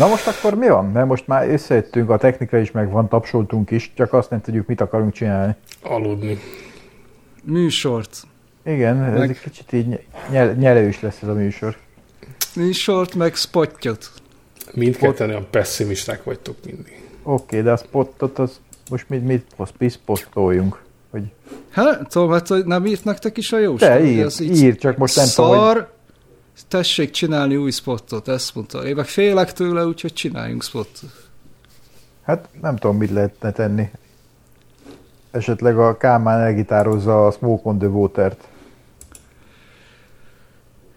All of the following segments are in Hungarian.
Na most akkor mi van? Mert most már összejöttünk, a technika is megvan, tapsoltunk is, csak azt nem tudjuk, mit akarunk csinálni. Aludni. Műsort. Igen, meg... ez egy kicsit így nyel- nyelős lesz ez a műsor. Műsort, meg spottyot. Mindketten olyan pessimisták vagytok mindig. Oké, okay, de a spottot az most mit, mit post, posztoljunk? Hogy... Hát, tudom, hát nem írt nektek is a jó Te ír, ír, csak most nem szar, tudom, hogy... tessék csinálni új spottot, ezt mondta. Én meg félek tőle, úgyhogy csináljunk spottot. Hát nem tudom, mit lehetne tenni. Esetleg a Kálmán elgitározza a Smoke on the Water-t.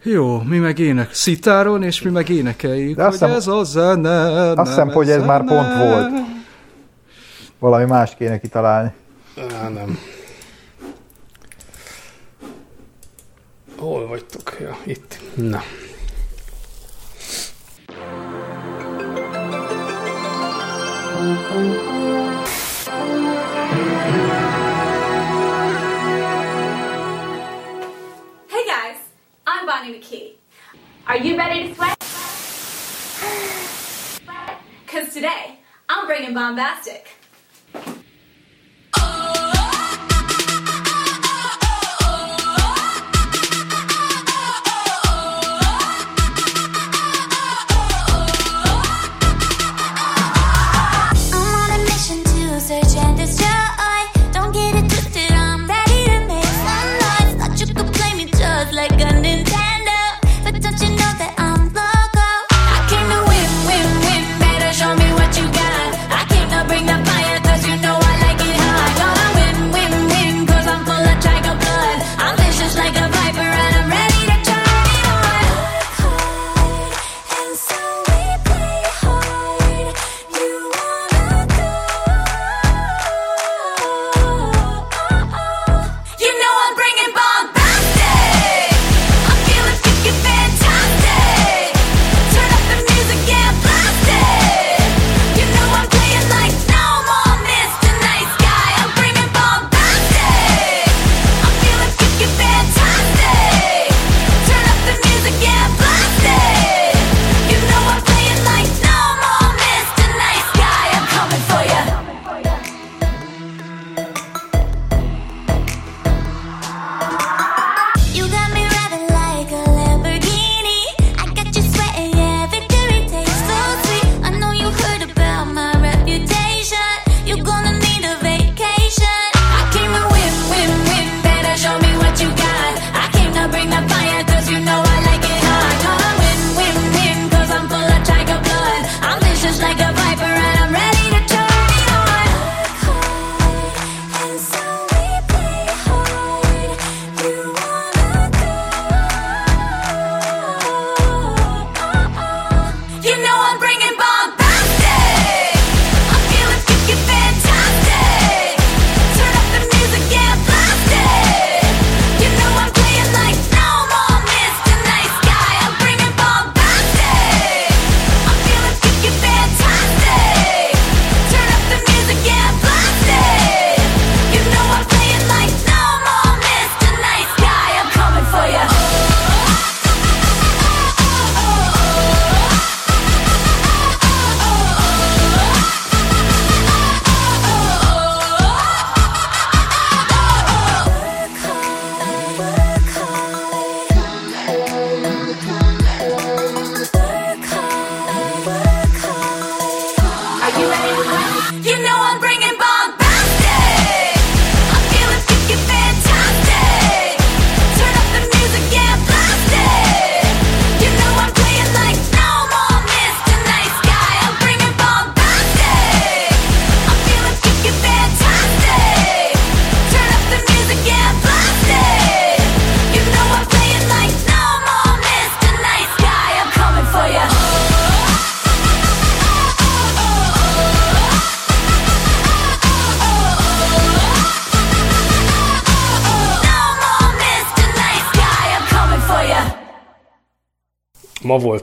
Jó, mi meg ének szitáron, és mi meg énekeljük, De hogy hiszem, ez a zene. Azt hiszem, hogy ez már pont volt. Valami más kéne kitalálni. Á, nem. Hol vagytok? Ja, itt. Na. Hey guys, I'm Bonnie McKee. Are you ready to sweat? Because today, I'm bringing bombastic.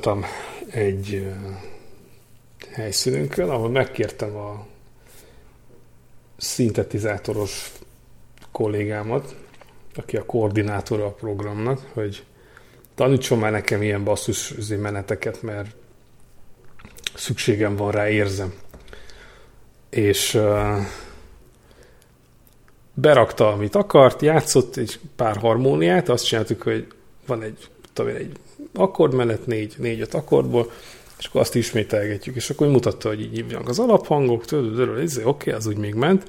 Voltam egy helyszínünkön, ahol megkértem a szintetizátoros kollégámat, aki a koordinátora a programnak, hogy tanítson már nekem ilyen basszus meneteket, mert szükségem van rá, érzem. És uh, berakta, amit akart, játszott egy pár harmóniát, azt csináltuk, hogy van egy, tudom én, egy akkordmenet, négy, négy-öt akkordból, és akkor azt ismételgetjük, és akkor mutatta, hogy így hívják az alaphangok, oké, okay, az úgy még ment,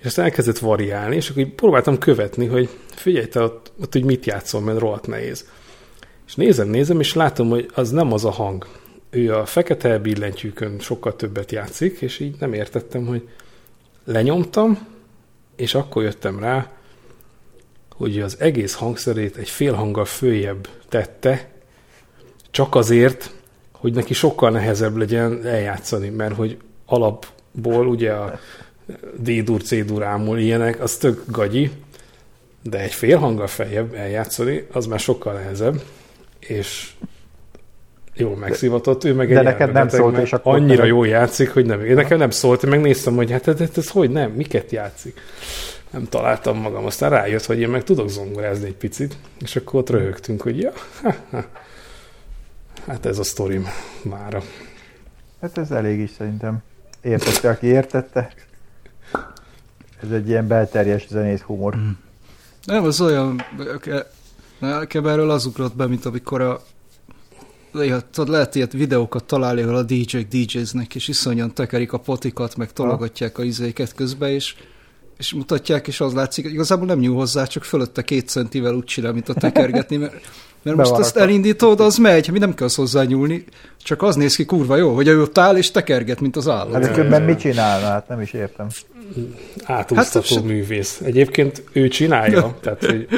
és aztán elkezdett variálni, és akkor így próbáltam követni, hogy figyelj, te ott, ott hogy mit játszol, mert rohadt nehéz. És nézem, nézem, és látom, hogy az nem az a hang. Ő a fekete billentyűkön sokkal többet játszik, és így nem értettem, hogy lenyomtam, és akkor jöttem rá, hogy az egész hangszerét egy fél hanggal följebb tette, csak azért, hogy neki sokkal nehezebb legyen eljátszani, mert hogy alapból ugye a D-dur, C-dur, ámul ilyenek, az tök gagyi, de egy fél hanggal feljebb eljátszani, az már sokkal nehezebb, és jó megszivatott, ő meg de egy neked nem szólt, és akkor annyira jól játszik, hogy nem. Én nekem nem szólt, én megnéztem, hogy hát ez, ez hogy nem, miket játszik. Nem találtam magam, aztán rájött, hogy én meg tudok zongorázni egy picit, és akkor ott röhögtünk, hogy ja, ha, ha. Hát ez a sztorim mára. Hát ez elég is szerintem. Értette, aki értette. Ez egy ilyen belterjes zenész humor. Mm. Nem, az olyan, nekem erről az ugrott be, mint amikor a tudod, lehet ilyet videókat találni, ahol a DJ-k DJ-znek, és iszonyan tekerik a potikat, meg tologatják a izéket közbe, és, és mutatják, és az látszik, hogy igazából nem nyúl hozzá, csak fölötte két centivel úgy csinál, mint a tekergetni, mert, mert most ezt elindítod, az megy, mi nem kell hozzá nyúlni, csak az néz ki kurva jó, hogy ő ott áll és tekerget, mint az állat. Hát különben mit csinálna? Hát nem is értem átúsztató hát, művész. Egyébként ő csinálja, tehát hogy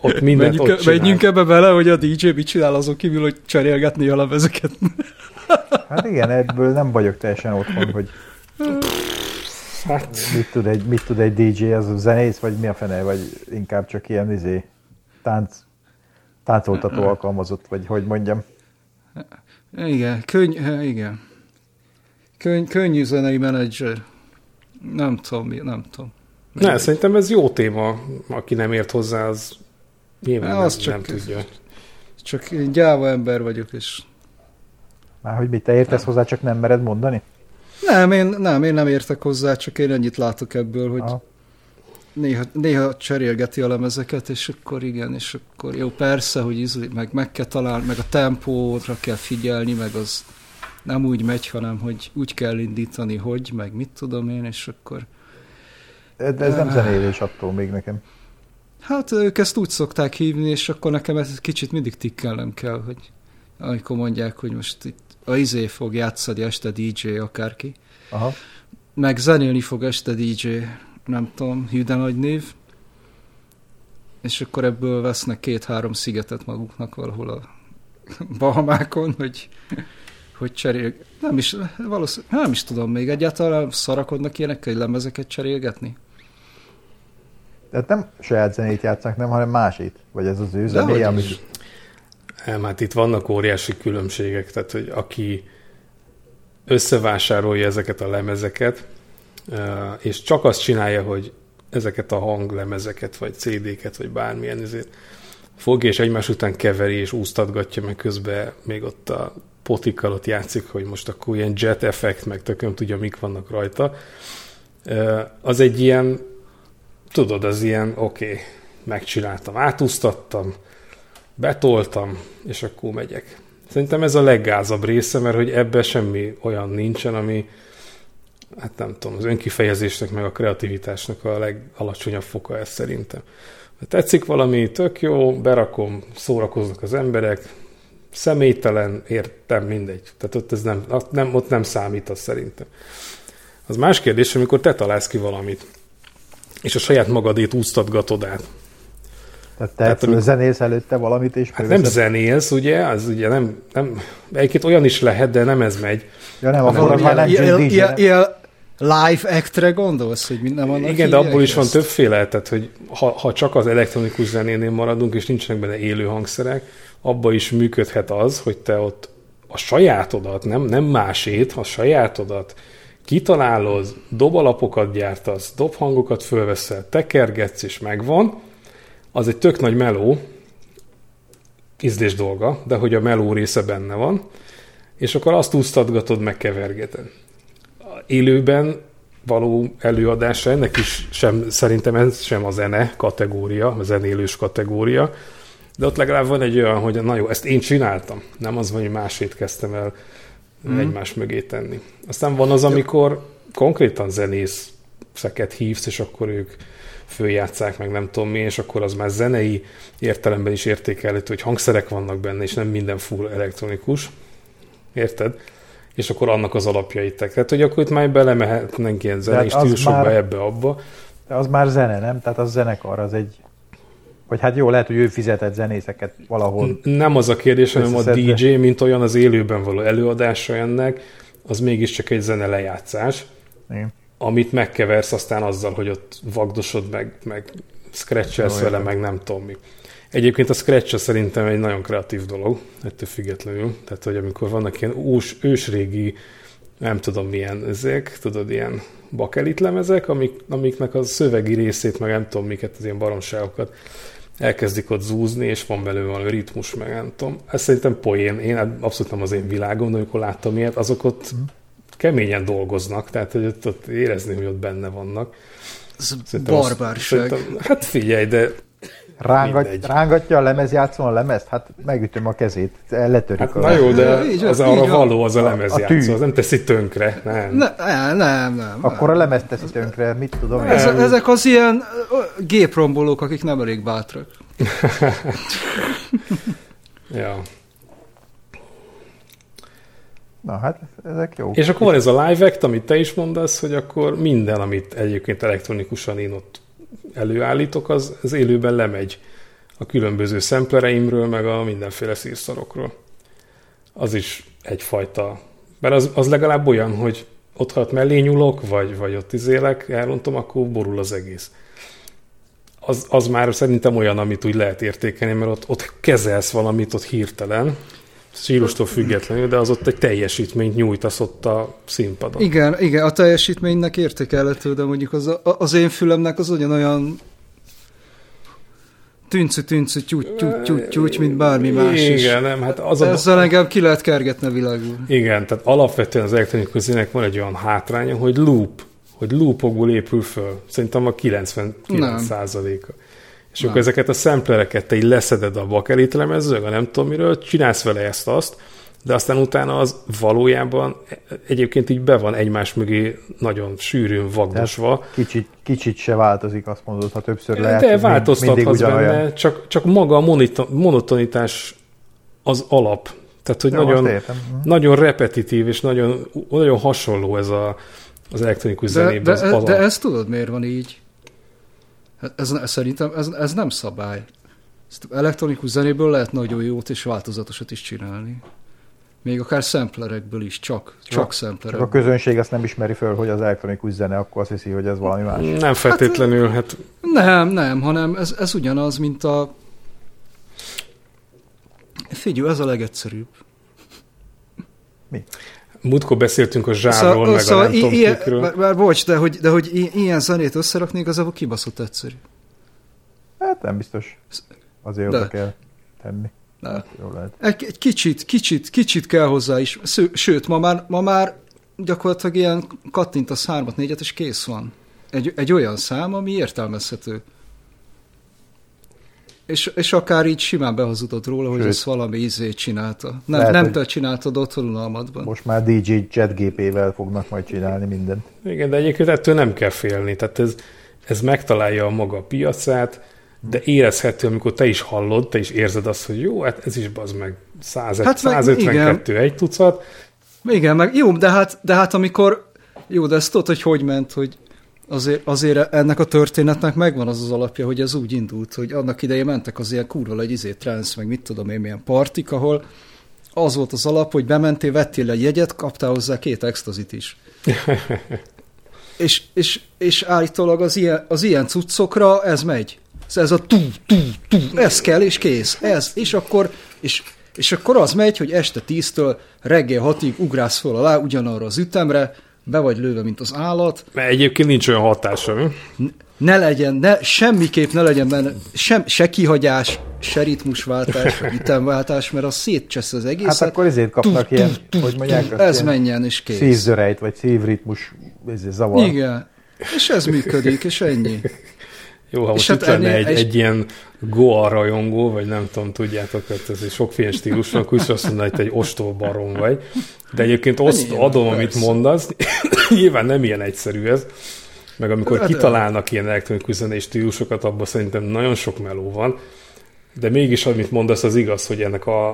ott mindent menjünk, ott csinál. Menjünk ebbe bele, hogy a DJ mit csinál azon kívül, hogy cserélgetni a lemezeket. Hát igen, ebből nem vagyok teljesen otthon, hogy hát. mit, tud egy, mit tud egy DJ, az a zenész, vagy mi a fene, vagy inkább csak ilyen izé, tánc, táncoltató alkalmazott, vagy hogy mondjam. Igen, könny, igen. Könny, könnyű zenei menedzser. Nem tudom, nem tudom. Ne, szerintem ez jó téma. Aki nem ért hozzá, az nyilván nem, csak, nem tudja. Csak én gyáva ember vagyok, és... Már hogy mit, te értesz nem. hozzá, csak nem mered mondani? Nem én, nem, én nem értek hozzá, csak én ennyit látok ebből, hogy néha, néha cserélgeti a lemezeket, és akkor igen, és akkor jó, persze, hogy izli, meg, meg kell találni, meg a tempóra kell figyelni, meg az nem úgy megy, hanem hogy úgy kell indítani, hogy, meg mit tudom én, és akkor... De ez nem zenélés attól még nekem. Hát ők ezt úgy szokták hívni, és akkor nekem ez kicsit mindig tikkelnem kell, hogy amikor mondják, hogy most itt a izé fog játszani este DJ akárki, Aha. meg zenélni fog este DJ, nem tudom, hű nagy név, és akkor ebből vesznek két-három szigetet maguknak valahol a Bahamákon, hogy hogy cserél... Nem is, valószínűleg, nem is tudom még egyáltalán szarakodnak ilyenek, hogy lemezeket cserélgetni. Tehát nem saját zenét játszanak, nem, hanem másét? Vagy ez az ő zené, ami... Nem, hát itt vannak óriási különbségek, tehát hogy aki összevásárolja ezeket a lemezeket, és csak azt csinálja, hogy ezeket a hanglemezeket, vagy CD-ket, vagy bármilyen ezért fogja, és egymás után keveri, és úsztatgatja, meg közben még ott a potikkal ott játszik, hogy most akkor ilyen jet effekt, meg tököm tudja, mik vannak rajta. Az egy ilyen, tudod, az ilyen, oké, okay, megcsináltam, átúsztattam, betoltam, és akkor megyek. Szerintem ez a leggázabb része, mert hogy ebben semmi olyan nincsen, ami hát nem tudom, az önkifejezésnek, meg a kreativitásnak a legalacsonyabb foka ez szerintem. Ha tetszik valami, tök jó, berakom, szórakoznak az emberek, személytelen, értem, mindegy. Tehát ott, ez nem, nem, ott nem számít az szerintem. Az más kérdés, amikor te találsz ki valamit, és a saját magadét úsztatgatod át. Tehát te Tehát, amikor, zenélsz előtte valamit, és hát nem zenélsz, ugye, az ugye nem, nem, egyébként olyan is lehet, de nem ez megy. Ja nem, akkor már nem ilyen, ilyen, ilyen live actre gondolsz, hogy minden van. Igen, de abból is van többféle, tehát hogy ha, ha csak az elektronikus zenénél maradunk, és nincsenek benne élő hangszerek, abba is működhet az, hogy te ott a sajátodat, nem, nem másét, a sajátodat kitalálod, dobalapokat gyártasz, dobhangokat fölveszel, tekergetsz és megvan, az egy tök nagy meló, ízlés dolga, de hogy a meló része benne van, és akkor azt úsztatgatod, meg kevergeted. Élőben való előadása, ennek is sem, szerintem ez sem a zene kategória, a zenélős kategória, de ott legalább van egy olyan, hogy na jó, ezt én csináltam, nem az, hogy másét kezdtem el mm. egymás mögé tenni. Aztán van az, amikor konkrétan zenészeket hívsz, és akkor ők följátszák, meg nem tudom mi, és akkor az már zenei értelemben is értékelhető, hogy hangszerek vannak benne, és nem minden full elektronikus. Érted? És akkor annak az alapjaitek. Tehát, hogy akkor itt már belemehetnek ilyen zenei stílusokba, már, ebbe-abba. De az már zene, nem? Tehát az zenekar, az egy vagy hát jó, lehet, hogy ő fizetett zenészeket valahol. Nem az a kérdés, hanem a DJ, mint olyan az élőben való előadása ennek, az mégiscsak egy zene lejátszás, Igen. amit megkeversz aztán azzal, hogy ott vagdosod meg, meg scratchelsz vele, meg nem tudom mi. Egyébként a scratch szerintem egy nagyon kreatív dolog, ettől függetlenül. Tehát, hogy amikor vannak ilyen ús, ősrégi, nem tudom milyen ezek, tudod, ilyen bakelit lemezek, amik, amiknek a szövegi részét, meg nem tudom miket, az ilyen baromságokat elkezdik ott zúzni, és van belőle valami ritmus, meg nem tudom. Ez szerintem poén. Én abszolút nem az én világom, de amikor láttam ilyet, azok ott mm. keményen dolgoznak, tehát hogy ott, ott érezni, hogy ott benne vannak. Ez barbárság. Hát figyelj, de Rángat, rángatja a lemezjátszón a lemezt? Hát megütöm a kezét, letörik. Hát, a... Na jó, de így, az arra való az a lemezjátszó, az nem teszi tönkre, nem. Ne, nem, nem, nem. Akkor a lemez teszi tönkre, mit tudom Ez, én. Ezek az ilyen géprombolók, akik nem elég bátrak. ja. Na hát, ezek jó. És akkor van ez a live act, amit te is mondasz, hogy akkor minden, amit egyébként elektronikusan én ott előállítok, az, az élőben lemegy a különböző szemplereimről, meg a mindenféle szírszarokról. Az is egyfajta, mert az, az legalább olyan, hogy ott hat mellé nyúlok, vagy, vagy ott izélek, elrontom, akkor borul az egész. Az, az már szerintem olyan, amit úgy lehet értékelni, mert ott, ott kezelsz valamit, ott hirtelen, stílustól függetlenül, de az ott egy teljesítményt nyújtasz ott a színpadon. Igen, igen, a teljesítménynek értékelhető, de mondjuk az, az én fülemnek az ugyanolyan tüncü, tüncü, tyúgy, tyúgy, tyúgy, tyúgy, mint bármi más Igen, is. nem, hát az Ezzel a... engem ki lehet kergetni a világból. Igen, tehát alapvetően az elektronikus zenének van egy olyan hátránya, hogy loop, hogy loopokból épül föl. Szerintem a 99 százaléka. És akkor ezeket a szemplereket te így leszeded a bakelit lemezről, nem tudom miről, csinálsz vele ezt-azt, de aztán utána az valójában egyébként így be van egymás mögé nagyon sűrűn vagdosva. kicsit, kicsit se változik, azt mondod, ha többször lehet. De változtathatsz benne, csak, csak maga a monotonitás az alap. Tehát, hogy nagyon, mhm. nagyon repetitív és nagyon, nagyon hasonló ez a, az elektronikus de, zenében. De, de, de ezt tudod, miért van így? Ez, ez szerintem ez, ez nem szabály. Ezt elektronikus zenéből lehet nagyon jót és változatosat is csinálni. Még akár szemplerekből is, csak, csak szemplerekből. Csak a közönség ezt nem ismeri föl, hogy az elektronikus zene, akkor azt hiszi, hogy ez valami más. Nem feltétlenül, hát... hát... Nem, nem, hanem ez, ez ugyanaz, mint a... Figyelj, ez a legegyszerűbb. Mi? Múltkor beszéltünk a zsárról, szóval, meg szóval a nem i- tudom bár, bár, bocs, de hogy, de hogy ilyen zenét összerakni, igazából kibaszott egyszerű. Hát nem biztos. Azért oda kell tenni. De. Hát, jó lehet. Egy, egy kicsit, kicsit, kicsit kell hozzá is. Sőt, ma már, ma már gyakorlatilag ilyen kattintasz hármat, négyet, és kész van. Egy, egy olyan szám, ami értelmezhető. És, és akár így simán behazudod róla, Sőt. hogy ezt valami ízét csinálta. Nem, Lehet, nem te csináltad otthon unalmadban. Most már DJ chatgp-vel fognak majd csinálni mindent. Igen, de egyébként ettől nem kell félni. Tehát ez, ez megtalálja a maga piacát, de érezhető, amikor te is hallod, te is érzed azt, hogy jó, hát ez is bazd meg 100, hát 152 meg, egy tucat. Igen, meg jó, de hát, de hát amikor, jó, de ezt tudod, hogy hogy ment, hogy azért, azért ennek a történetnek megvan az az alapja, hogy ez úgy indult, hogy annak idején mentek az ilyen kurva egy izé trans, meg mit tudom én, milyen partik, ahol az volt az alap, hogy bementél, vettél egy jegyet, kaptál hozzá két extazit is. és, és, és állítólag az ilyen, az ilyen cuccokra ez megy. Ez a tú, tú, tú, ez kell, és kész. Ez, és akkor, és, és akkor az megy, hogy este tíztől reggel hatig ugrász föl alá ugyanarra az ütemre, be vagy lőve, mint az állat. Mert egyébként nincs olyan hatása, mi? ne legyen, ne, semmiképp ne legyen benne sem, se kihagyás, se ritmusváltás, ütemváltás, mert az szétcsesz az egészet. Hát akkor ezért kapnak ilyen, hogy mondják, Ez menjen, és kész. szívzörejt, vagy szívritmus ezért zavar. Igen. És ez működik, és ennyi. Jó, ha most hát itt lenne ennél- egy, és- egy ilyen Goa rajongó, vagy nem tudom, tudjátok, hogy ez egy sokféle stílus van, akkor is azt mondaná, hogy egy ostoba barom vagy. De egyébként Igen, adom, amit persze. mondasz. Nyilván nem ilyen egyszerű ez. Meg amikor Hát, kitalálnak ilyen elektronikus zenei stílusokat, abban szerintem nagyon sok meló van. De mégis, amit mondasz, az igaz, hogy ennek a,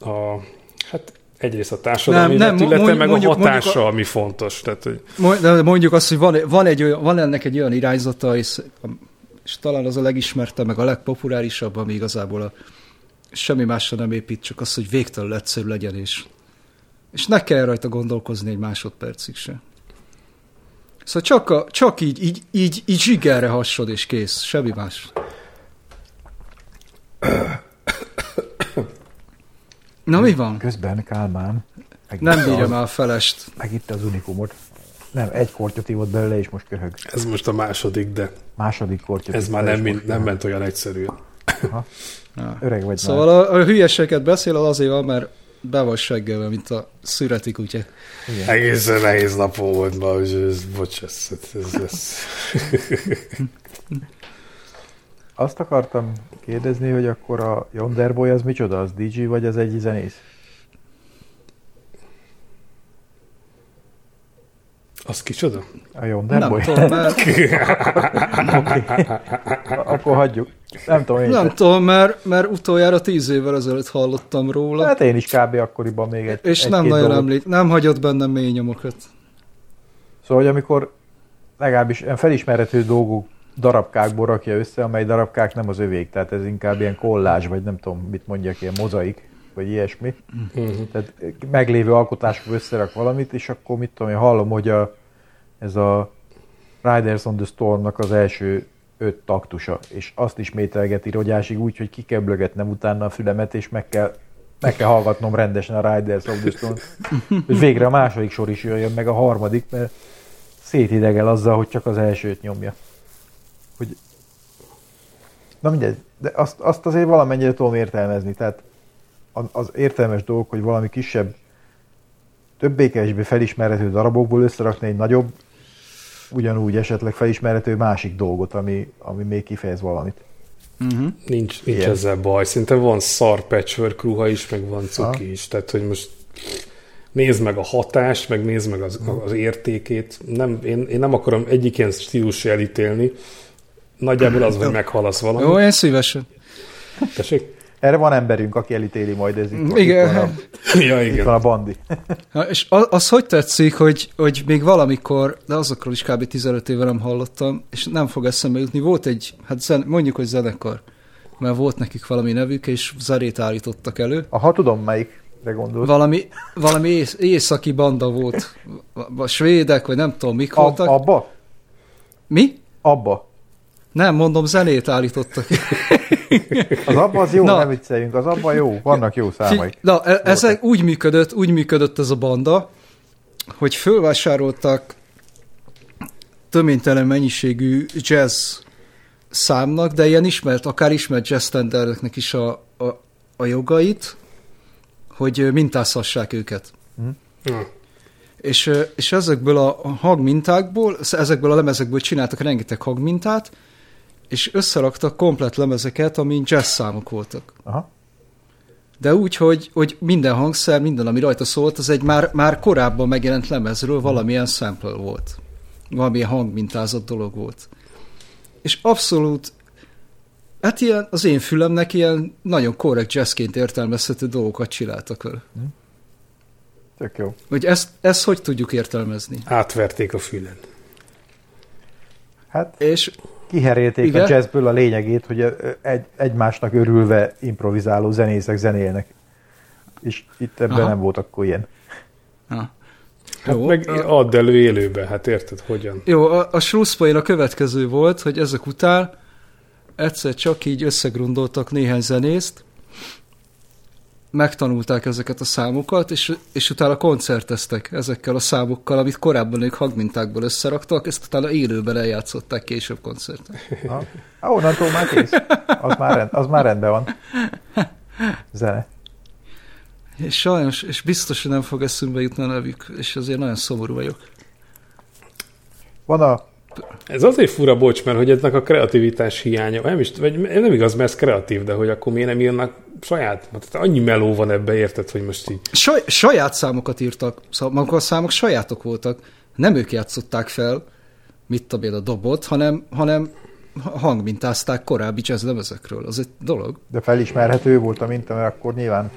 a hát egyrészt a társadalmi Nem, nem, mondjuk- meg mondjuk- a hatása, mondjuk ami fontos. Tehát, hogy De mondjuk azt, hogy van, van, egy van ennek egy olyan irányzata, és, és talán az a legismertebb, meg a legpopulárisabb, ami igazából a, semmi másra nem épít, csak az, hogy végtelenül egyszerű legyen, és, és ne kell rajta gondolkozni egy másodpercig se. Szóval csak, a, csak így, így, így, így zsigerre hassod, és kész, semmi más. Na mi van? Közben Kálmán Nem bírjam az- el a felest. Megitta az unikumot. Nem, egy kortyot ívott belőle, és most köhög. ez most a második, de Második kortyot. ez már nem, most mind- nem ment olyan egyszerűen. Ja. Öreg vagy Szóval a, a hülyeseket beszél az azért van, mert be van seggelve, mint a szüreti kutya. már. Igen. Egészen nehéz napom volt ma, hogy ez, bocs, ez, ez, ez. Azt akartam kérdezni, hogy akkor a Yonderboy az micsoda? Az DJ vagy az egy zenész? Az kicsoda? A Yonderboy? Nem tudom, mert, akkor hagyjuk. Nem tudom én. nem Nem tudom, mert, mert utoljára tíz évvel ezelőtt hallottam róla, Hát én is kb. akkoriban még egy és egy nem két nagyon dolgot. emlék, nem hagyott bennem mély nyomokat. Szóval, hogy amikor legalábbis felismerhető dolgok darabkákból rakja össze, amely darabkák nem az övék, tehát ez inkább ilyen kollázs, vagy nem tudom, mit mondjak, ilyen mozaik, vagy ilyesmi. Uh-huh. Tehát meglévő alkotásból összerak valamit, és akkor mit tudom én, hallom, hogy a, ez a Riders on the Storm-nak az első öt taktusa, és azt ismételgeti rogyásig úgy, hogy ki kell blögetnem utána a fülemet, és meg kell, meg kell hallgatnom rendesen a Riders of the Storm. És végre a második sor is jöjjön, meg a harmadik, mert szétidegel azzal, hogy csak az elsőt nyomja. Hogy... Na mindegy, de azt, azt azért valamennyire tudom értelmezni, tehát az értelmes dolog, hogy valami kisebb, többé-kevésbé felismerhető darabokból összerakni egy nagyobb, ugyanúgy esetleg felismerhető másik dolgot, ami, ami még kifejez valamit. Uh-huh. Nincs, nincs Igen. ezzel baj. Szerintem van szar patchwork ruha is, meg van cuki is. Tehát, hogy most nézd meg a hatást, meg nézd meg az, az értékét. Nem, én, én nem akarom egyik ilyen stílus elítélni. Nagyjából az, hogy meghalasz Jó, valamit. én szívesen. Tessék? Erre van emberünk, aki elítéli majd ez itt, van- Igen. Itt, van a, Ja, itt van igen. a bandi. Ja, és az, az hogy tetszik, hogy, hogy még valamikor, de azokról is kb. 15 éve nem hallottam, és nem fog eszembe jutni, volt egy, hát zen, mondjuk, hogy zenekar, mert volt nekik valami nevük, és zenét állítottak elő. Aha, tudom melyikre gondolsz. Valami, valami ész, északi banda volt, a svédek, vagy nem tudom, mik A, voltak. abba? Mi? Abba. Nem, mondom, zenét állítottak. Az abba az jó, Na. nem vicceljünk, az abba jó, vannak jó számaik. Na, e- ez úgy működött, úgy működött ez a banda, hogy fölvásároltak töménytelen mennyiségű jazz számnak, de ilyen ismert, akár ismert jazz standardeknek is a, a, a jogait, hogy mintázhassák őket. Ja. És, és ezekből a hangmintákból, ezekből a lemezekből csináltak rengeteg hangmintát, és összeraktak komplet lemezeket, amin jazz számok voltak. Aha. De úgy, hogy, hogy minden hangszer, minden, ami rajta szólt, az egy már, már korábban megjelent lemezről valamilyen sample volt. Valamilyen hangmintázott dolog volt. És abszolút, hát ilyen, az én fülemnek ilyen nagyon korrekt jazzként értelmezhető dolgokat csináltak vele. Tök jó. Hogy ezt, ezt hogy tudjuk értelmezni? Átverték a fülen. Hát És kiherélték Igen? a jazzből a lényegét, hogy egy, egymásnak örülve improvizáló zenészek zenélnek. És itt ebben Aha. nem volt akkor ilyen. ah, Hát Jó, meg a- add elő élőbe, hát érted, hogyan? Jó, a, a slusszpoén a következő volt, hogy ezek után egyszer csak így összegrundoltak néhány zenészt, megtanulták ezeket a számokat, és, és utána koncerteztek ezekkel a számokkal, amit korábban ők hangmintákból összeraktak, ezt utána élőben eljátszották később koncerten. Ha, ha onnantól már kész. Az már, rend, az már rendben van. Zene. És sajnos, és biztos, hogy nem fog eszünkbe jutni a nevük, és azért nagyon szomorú vagyok. Van a ez azért fura, bocs, mert hogy ennek a kreativitás hiánya, nem, is, vagy nem igaz, mert ez kreatív, de hogy akkor miért nem írnak saját? Tehát annyi meló van ebbe, érted, hogy most így... Saj, saját számokat írtak, szóval maguk a számok sajátok voltak. Nem ők játszották fel, mit tudom én, a dobot, hanem, hanem hangmintázták korábbi jazz lemezekről. Az egy dolog. De felismerhető volt a minta, mert akkor nyilván...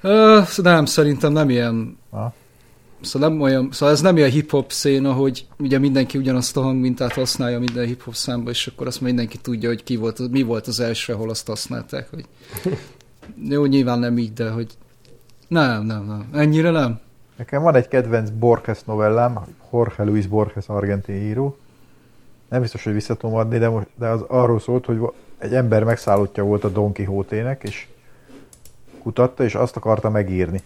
Ö, nem, szerintem nem ilyen... Ha? Szóval, nem olyan, szóval ez nem ilyen hip-hop széna, hogy ugye mindenki ugyanazt a hangmintát használja minden hip-hop számba, és akkor azt mindenki tudja, hogy ki volt, mi volt az első, ahol azt használták. Hogy... Jó, nyilván nem így, de hogy nem, nem, nem. Ennyire nem. Nekem van egy kedvenc Borges novellám, Jorge Luis Borges argentin író. Nem biztos, hogy vissza tudom adni, de, most, de az arról szólt, hogy egy ember megszállottja volt a Don Quixote-nek, és kutatta, és azt akarta megírni.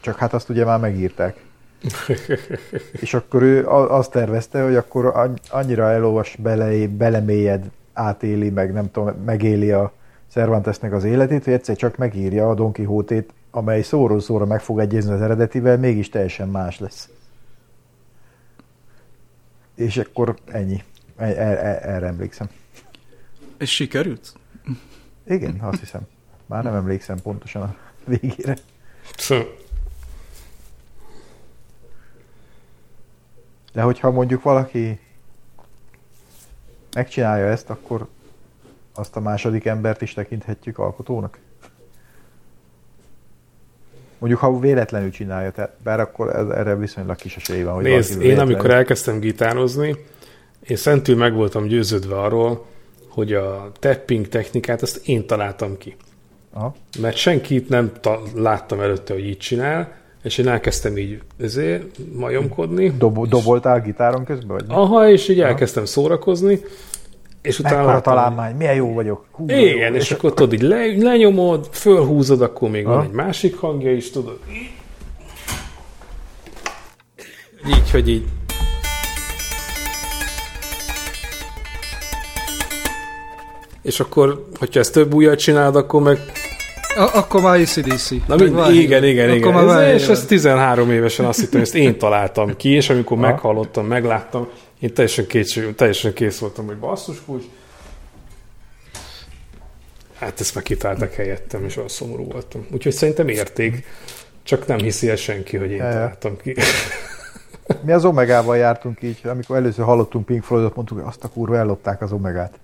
Csak hát azt ugye már megírták. és akkor ő azt tervezte, hogy akkor annyira elolvas bele, belemélyed, átéli, meg nem tudom, megéli a Cervantesnek az életét, hogy egyszer csak megírja a Don Quixote-t, amely szóról szóra meg fog egyezni az eredetivel, mégis teljesen más lesz. És akkor ennyi. E, e, e, erre emlékszem. És sikerült? Igen, azt hiszem. Már nem emlékszem pontosan a végére. De hogyha mondjuk valaki megcsinálja ezt, akkor azt a második embert is tekinthetjük alkotónak? Mondjuk, ha véletlenül csinálja, tehát, bár akkor ez, erre viszonylag kis esély van. Hogy Nézd, én véletlenül... amikor elkezdtem gitározni, én szentül meg voltam győződve arról, hogy a tapping technikát azt én találtam ki. Aha. Mert senkit nem ta- láttam előtte, hogy így csinál, és én elkezdtem így ezért majomkodni. Dob- doboltál gitáron közben? Vagy Aha, és így elkezdtem szórakozni. És utána Ekkora láttam, találmány, milyen jó vagyok. Hú, igen, jó. és, és akkor tudod, így le, lenyomod, fölhúzod, akkor még Aha. van egy másik hangja is, tudod. Így, hogy így. És akkor, hogyha ezt több újat csinálod, akkor meg a- akkor már ACDC. Na, mind, igen, igen, igen. Már ez, és ezt 13 évesen azt hittem, hogy ezt én találtam ki, és amikor ha. meghallottam, megláttam, én teljesen, kétség, teljesen kész voltam, hogy basszus kulcs. Hát ezt meg kitáltak helyettem, és olyan szomorú voltam. Úgyhogy szerintem érték, csak nem hiszi el senki, hogy én találtam ki. Mi az Omegával jártunk így, amikor először hallottunk Pink Floydot, mondtuk, hogy azt a kurva ellopták az Omegát.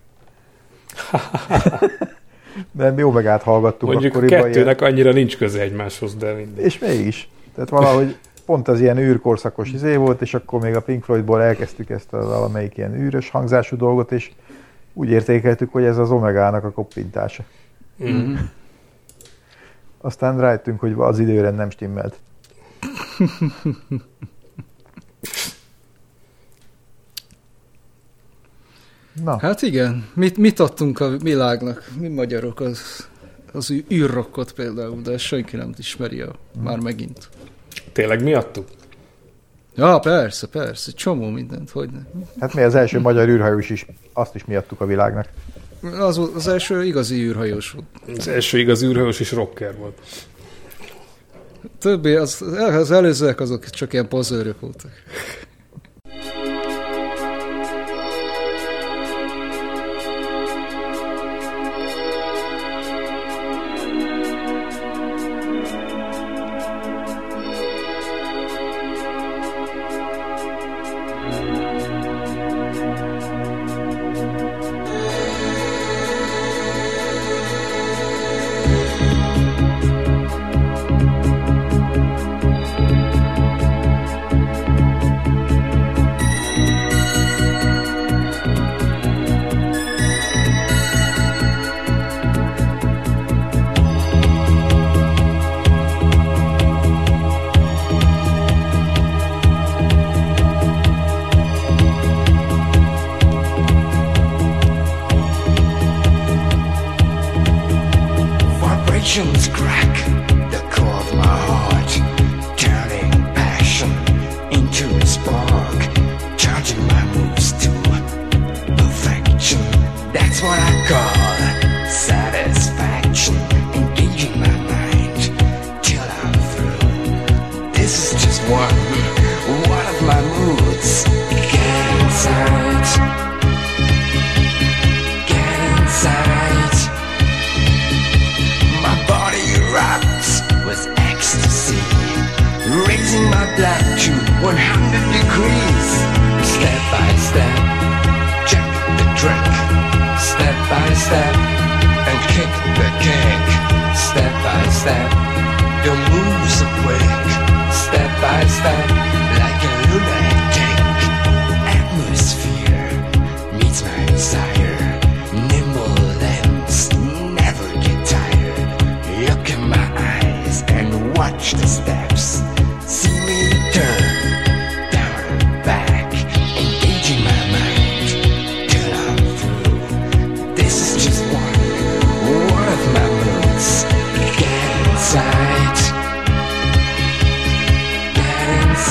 De mi Omegát hallgattunk Mondjuk akkoriban. kettőnek ilyen... annyira nincs köze egymáshoz, de mindegy. És mégis. Tehát valahogy pont az ilyen űrkorszakos izé volt, és akkor még a Pink Floydból elkezdtük ezt a valamelyik ilyen űrös hangzású dolgot, és úgy értékeltük, hogy ez az Omegának a koppintása. Mm. Aztán rájöttünk, hogy az időrend nem stimmelt. Na. Hát igen, mit, mit adtunk a világnak, mi magyarok, az, az űrrokkot például, de senki nem ismeri a, hmm. már megint. Tényleg mi adtuk? Ja, persze, persze, csomó mindent, hogy ne. Hát mi az első magyar űrhajós is, azt is miattuk a világnak. Az, az első igazi űrhajós volt. Az első igazi űrhajós is rocker volt. Többé, az, az előzőek azok csak ilyen pozőrök voltak.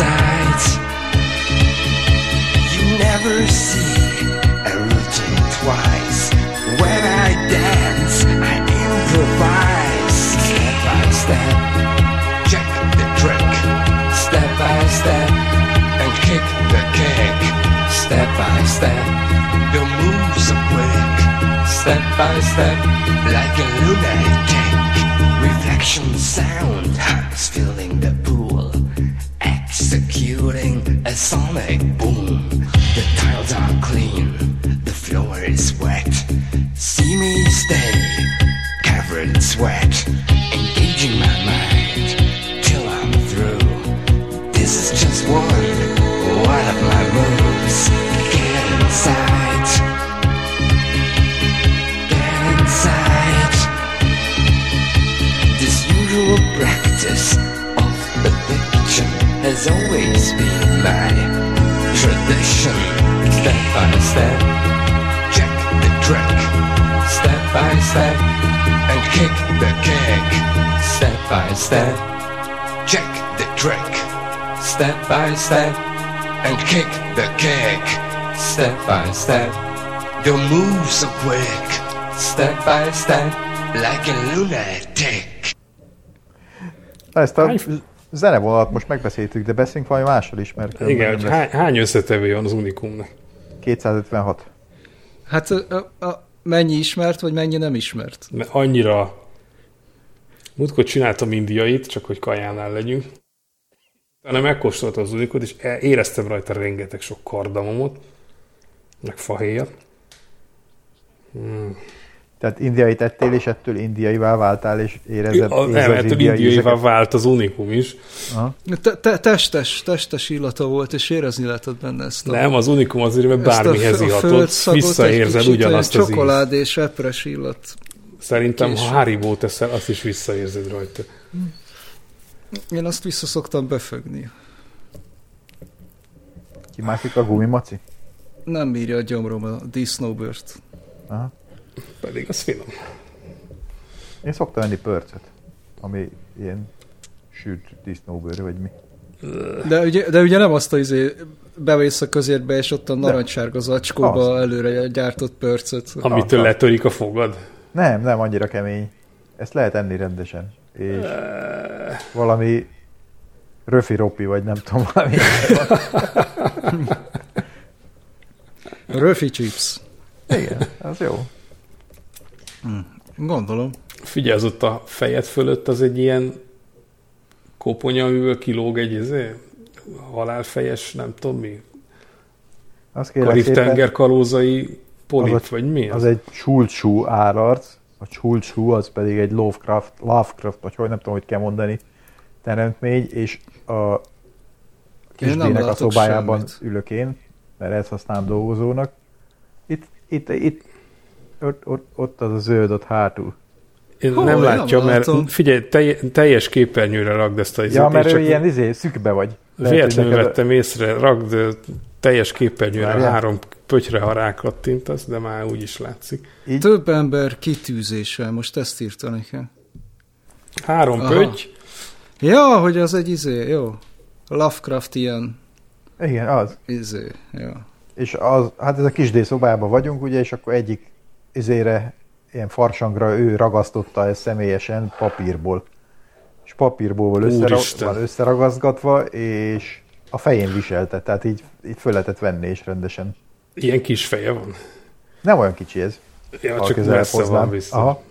Get. You never see a routine twice. When I dance, I improvise. Step by step, check the trick. Step by step, and kick the cake. Step by step, the moves are quick. Step by step, like a lunatic. Reflection sound, hearts filling the sonic boom. The tiles are clean, the floor is wet. Has always been my tradition. Step by step, check the trick. Step by step, and kick the kick. Step by step, check the trick. Step by step, and kick the kick. Step by step, the moves are quick. Step by step, like a lunatic. Na, ezt a Hány- zenevonalat most megbeszéltük, de beszéljünk valami másról is, mert Igen, hogy hány, hány összetevő van az Unikumnak? 256. Hát a, a, mennyi ismert, vagy mennyi nem ismert? Mert annyira... Múltkor csináltam indiait, csak hogy kajánál legyünk. Utána megkóstoltam az Unikot, és e- éreztem rajta rengeteg sok kardamomot, meg fahéjat. Tehát indiai tettél, és ettől indiaivá váltál, és érezed, A, nem, az ettől indiai indiaivá ízeket? vált az Unikum is. Te, te, testes, testes illata volt, és érezni lehetett benne ezt a... Nem, az Unikum azért, mert a bármihez a ihatod, földszagot, egy visszaérzed ugyanazt az. Csokolád és epres illat. Szerintem, késő. ha Haribo teszel, azt is visszaérzed rajta. Én azt vissza szoktam befögni. Kimászik a gumimaci? Nem bírja a gyomrom a disznóbört. Aha. Pedig az finom. Én szoktam enni pörcöt, ami ilyen sült disznóbőr, vagy mi. De ugye, de ugye nem azt a izé, bevész a közérbe, és ott a narancsárga zacskóba Azt. előre gyártott pörcöt. Amitől letörik a fogad. Nem, nem annyira kemény. Ezt lehet enni rendesen. És valami röfi-ropi, vagy nem tudom, valami. Röfi chips. Igen, az jó. Gondolom. Figyelj, az ott a fejed fölött az egy ilyen koponya, amiből kilóg egy izé, halálfejes, nem tudom mi, Azt karib-tenger kalózai polip, Az a- vagy mi az egy csulcsú állarc, a csulcsú az pedig egy Lovecraft, Lovecraft, vagy hogy nem tudom, hogy kell mondani, teremtmény, és a kisdének a szobájában semmit. ülök én, mert ezt használom dolgozónak. Itt, itt, itt, ott, ott, ott az a zöld ott hátul. Én Hol? nem Nem látja, mert látom. figyelj, telj, teljes képernyőre ragd ezt a izét. Ja, mert ő ilyen izé, szükbe vagy. Lehet, Véletlenül neked a- vettem észre, ragd ö, teljes képernyőre Várjál. három pötyre, ha rákattintasz, de már úgy is látszik. Így, Több ember kitűzéssel, most ezt írta nekem. Három Aha. pötty, Ja, hogy az egy izé, jó. Lovecraft ilyen igen, az. izé, jó. És az, hát ez a kisdé szobában vagyunk, ugye, és akkor egyik izére, ilyen farsangra ő ragasztotta ezt személyesen papírból. És papírból van, összera, Úristen. van összeragaszgatva, és a fején viselte, tehát így, így föl lehetett venni is rendesen. ilyen kis feje van. Nem olyan kicsi ez. Ja, csak messze hoznám. van biztos. Aha.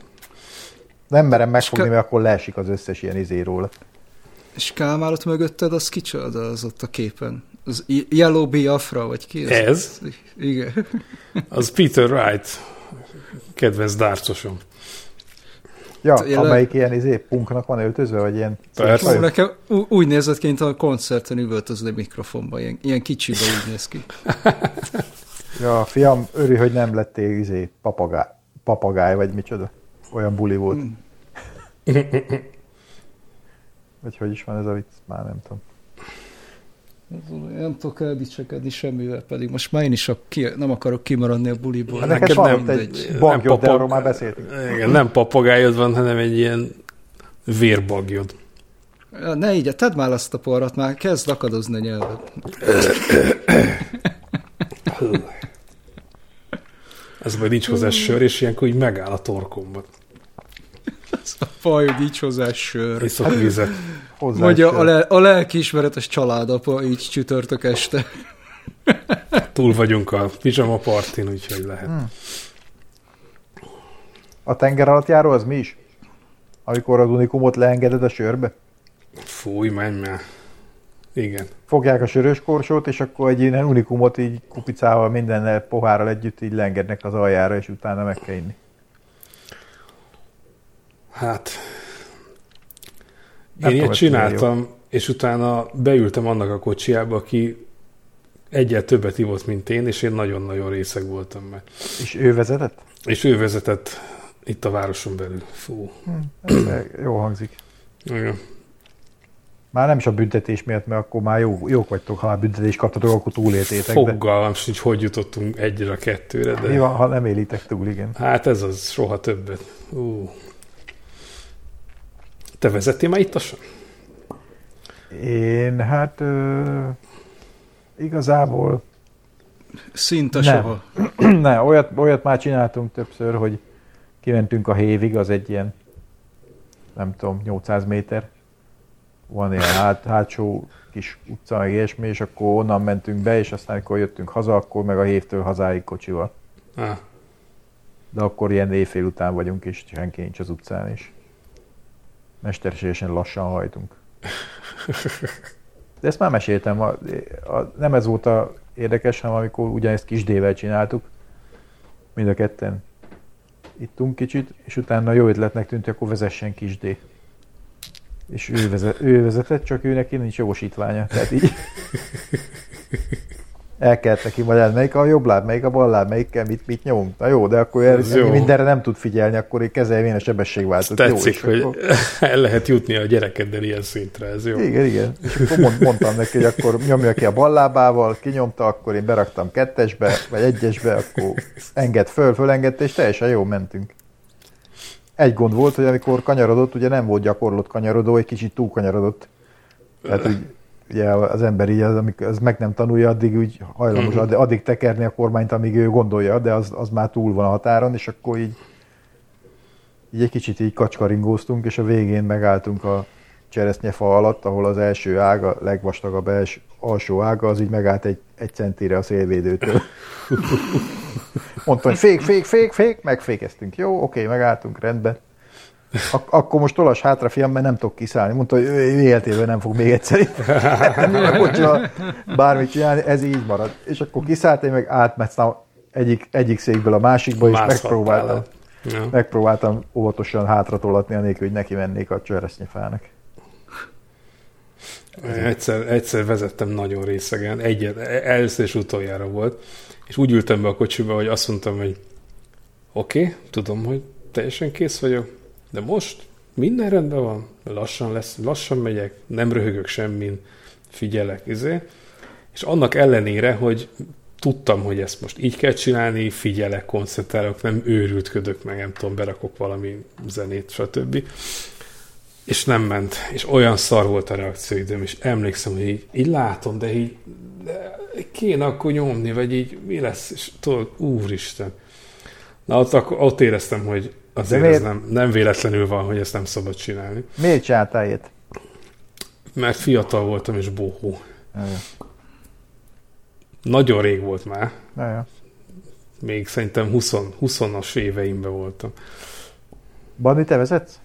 Nem merem megfogni, mert akkor leesik az összes ilyen izé róla. És Kálmár ott mögötted, az kicsoda az ott a képen? Az Yellow Biafra, vagy ki? Ez? Igen. Az Peter Wright, kedvenc dárcosom. Ja, Tényleg? amelyik ilyen izé, punknak van öltözve, vagy ilyen... Persze. Ó, nekem úgy nézett ki, mint a koncerten üvöltözni mikrofonba, ilyen, ilyen kicsibe úgy néz ki. Ja, fiam, örülj, hogy nem lettél izé, papagáj, papagáj, vagy micsoda. Olyan buli volt. Mm. Vagy hogy is van ez a vicc, már nem tudom. Nem tudok eldicsekedni semmivel, pedig most már én is a, ki, nem akarok kimaradni a buliból. Hát neked van nem- ott egy nem bankjod, de papag- arról már beszéltünk. Igen, nem papagájod van, hanem egy ilyen vérbagjod. Ja, Ne így, tedd már azt a porrat, már kezd akadozni a nyelved. Ez majd nincs hozzá sör, és ilyenkor így megáll a torkomban. Ez a faj, hogy így hozzá sör. Iszok vizet. Hozzá Vagy a, a, le, a lelkiismeretes családapa így csütörtök este. Túl vagyunk a pijama partin, úgyhogy lehet. Hmm. A tenger alatt járó az mi is? Amikor az unikumot leengeded a sörbe? Fúj, menj már. Igen. Fogják a sörös korsót, és akkor egy ilyen unikumot így kupicával, mindennel pohárral együtt így leengednek az aljára, és utána meg kell inni. Hát, Nem én ilyet csináltam, és utána beültem annak a kocsiába, aki egyet többet ivott, mint én, és én nagyon-nagyon részeg voltam meg. És ő vezetett? És ő vezetett itt a városon belül. Fú. Ez jó hangzik. Igen. Már nem is a büntetés miatt, mert akkor már jó, jók vagytok, ha már büntetést kaptatok, akkor túléltétek. De Fogalmam sincs, hogy jutottunk egyre a kettőre, mi de van, ha nem élitek túl, igen. hát ez az, soha többet. Ú. Te vezettél már ittasan? Én hát ö, igazából Szinte Nem. soha. ne, olyat, olyat már csináltunk többször, hogy kimentünk a hévig, az egy ilyen, nem tudom, 800 méter. Van ilyen hát, hátsó kis utca, meg ilyesmi, és akkor onnan mentünk be, és aztán, amikor jöttünk haza, akkor meg a hévtől hazáig kocsival. Ah, De akkor ilyen éjfél után vagyunk, és senki nincs az utcán, és mesterségesen lassan hajtunk. De ezt már meséltem, a, a, nem ez volt a érdekes, hanem amikor ugyanezt kis D-vel csináltuk, mind a ketten ittunk kicsit, és utána jó ötletnek tűnt, hogy akkor vezessen kis D. És ő, vezet, ő vezetett, csak ő neki nincs jogosítványa. Tehát így el kellett neki magyarázni, melyik a jobb láb, melyik a bal láb, melyikkel mit, mit nyomunk. Na jó, de akkor ennyi jó. mindenre nem tud figyelni, akkor így kezeljen a sebességváltót. jó, tetszik, és hogy akkor- el lehet jutni a gyerekeddel ilyen szintre, ez jó. igen, igen. És akkor mond, mondtam neki, hogy akkor nyomja ki a bal lábával, kinyomta, akkor én beraktam kettesbe, vagy egyesbe, akkor enged föl, fölengedte, és teljesen jó mentünk. Egy gond volt, hogy amikor kanyarodott, ugye nem volt gyakorlott kanyarodó, egy kicsit túl kanyarodott. Tehát úgy, ugye az ember így, az, amikor az meg nem tanulja, addig úgy hajlamos, addig, addig tekerni a kormányt, amíg ő gondolja, de az, az már túl van a határon, és akkor így, így egy kicsit így kacskaringóztunk, és a végén megálltunk a cseresznyefa alatt, ahol az első ága, legvastagabb els, alsó ága, az így megállt egy, egy centire a szélvédőtől. Mondta, hogy fék, fék, fék, fék, megfékeztünk. Jó, oké, megálltunk, rendben. Ak- akkor most tolass hátra, fiam, mert nem tudok kiszállni. Mondta, hogy ő életében nem fog még egyszer kocsival bármit csinálni, ez így marad. És akkor kiszállt, én meg átmentem egyik, egyik székből a másikba, és megpróbáltam. Ja. megpróbáltam óvatosan hátratolatni, anélkül, hogy neki mennék a cseresznyefának. Egyszer, egyszer vezettem nagyon részegen, egyet, először és utoljára volt, és úgy ültem be a kocsiba, hogy azt mondtam, hogy oké, okay, tudom, hogy teljesen kész vagyok, de most minden rendben van, lassan lesz, lassan megyek, nem röhögök semmin, figyelek, izé. És annak ellenére, hogy tudtam, hogy ezt most így kell csinálni, figyelek, koncentrálok, nem őrültködök, meg nem tudom, berakok valami zenét, stb. És nem ment. És olyan szar volt a reakcióidőm, és emlékszem, hogy így, így látom, de így de kéne akkor nyomni, vagy így mi lesz, és tudod, úristen. Na ott, akkor, ott éreztem, hogy azért De ez miért? nem, nem véletlenül van, hogy ezt nem szabad csinálni. Miért csináltál ilyet? Mert fiatal voltam és bohó. Nagyon rég volt már. ja, ja. Még szerintem 20, 20-as éveimben voltam. Bandi, te vezetsz?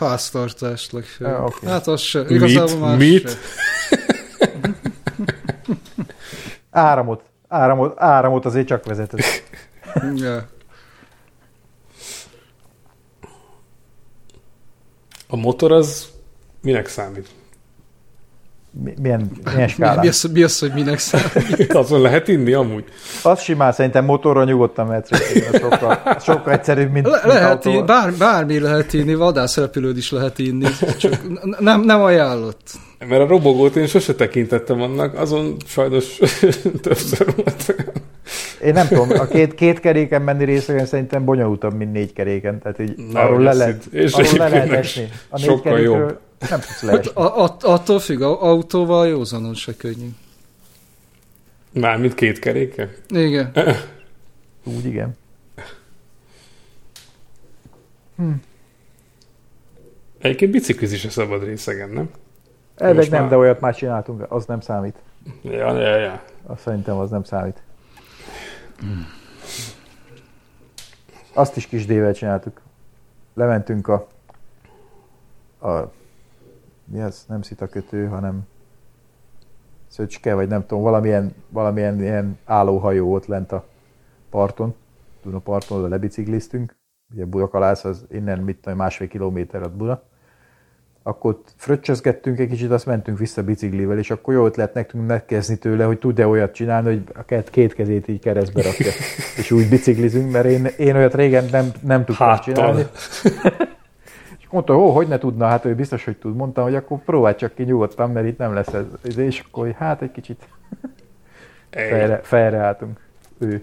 háztartást legfeljebb. Ja, oké. Hát az se. Mit? Igazából más Mit? se. Áramot, áramot, áramot azért csak vezeted. Ja. A motor az minek számít? Mi- Milyen, milyen Mi, skálán? mi, az, mi az, hogy minek számít? Azon lehet inni amúgy? Az simán szerintem motorra nyugodtan mehetsz. Sokkal, sokkal egyszerűbb, mint, Le, mint lehet autóval. inni, bár, bármi lehet inni, vadászrepülőd is lehet inni, csak nem, nem ajánlott. Mert a robogót én sose tekintettem annak, azon sajnos többször volt. Én nem tudom, a két, két keréken menni részegen szerintem bonyolultabb, mint négy keréken. Tehát így Na, arról le lehet, és arról le lehet esni. A négy sokkal kerékről jobb. nem tudsz Hát, leesni. a, a, attól függ, a, autóval józanon se könnyű. Mármint két keréke? Igen. Úgy igen. Egyébként bicikliz is a szabad részegen, nem? Elveg nem, már- de olyat már csináltunk, az nem számít. Ja, ja, ja. Azt szerintem az nem számít. Azt is kis dével csináltuk. Lementünk a, a mi az? Nem szitakötő, hanem szöcske, vagy nem tudom, valamilyen, valamilyen ilyen állóhajó volt lent a parton. Duna parton, oda lebicikliztünk. Ugye Budakalász az innen mit tudom, másfél kilométer ad Buda. Akkor fröccsözgettünk egy kicsit, azt mentünk vissza biciklivel, és akkor jó ötlet nekünk megkezdeni tőle, hogy tud-e olyat csinálni, hogy a két, kezét így keresztbe rakja, és úgy biciklizünk, mert én, én olyat régen nem, nem tudtam Háttal. csinálni. És mondta, ó, hogy ne tudna, hát ő biztos, hogy tud. Mondtam, hogy akkor próbálj csak ki nyugodtan, mert itt nem lesz ez. És akkor hogy hát egy kicsit Ej, fejre, fejre álltunk. Ő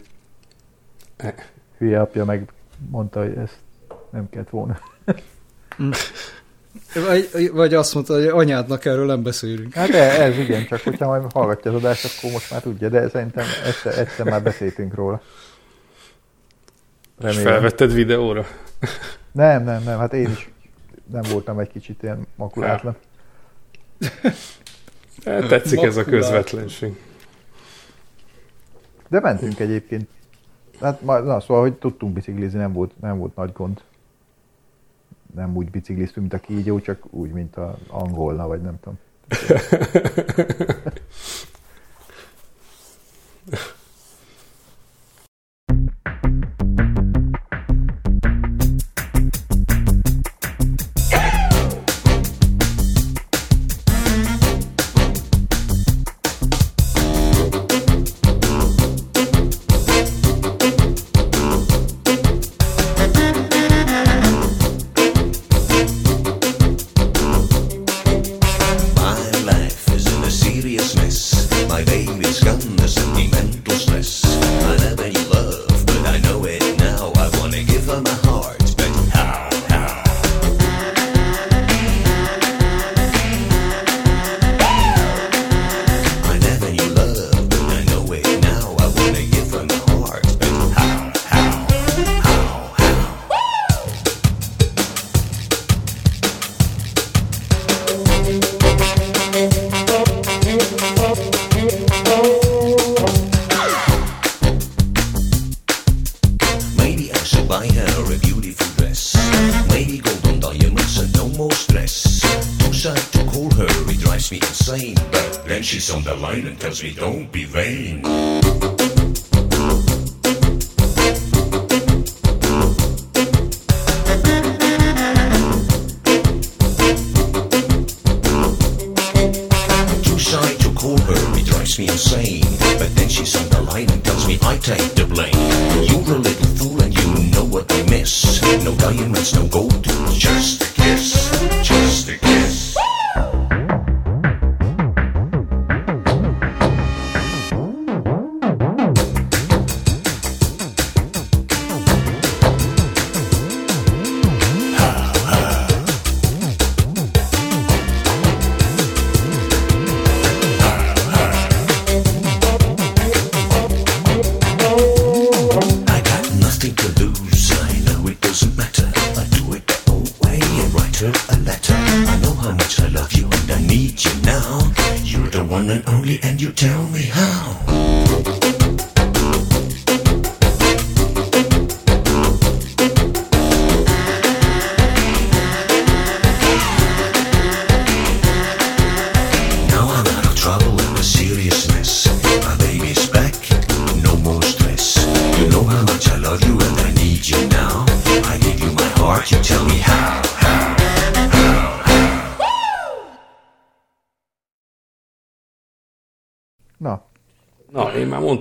hülye apja meg mondta, hogy ezt nem kellett volna. Vagy, vagy azt mondta, hogy anyádnak erről nem beszélünk. Hát e- ez igen, csak hogyha majd hallgatja az adást, akkor most már tudja, de szerintem egyszer, egyszer már beszéltünk róla. és Remélem. felvetted videóra? Nem, nem, nem, hát én is nem voltam egy kicsit ilyen makulátlan. Hát tetszik ez a Makulát. közvetlenség. De mentünk egyébként. Hát, na, szóval, hogy tudtunk biciklizni, nem volt, nem volt nagy gond. Nem úgy bicikliztünk, mint a kígyó, csak úgy, mint a angolna, vagy nem tudom. then she's on the line and tells me don't be vain.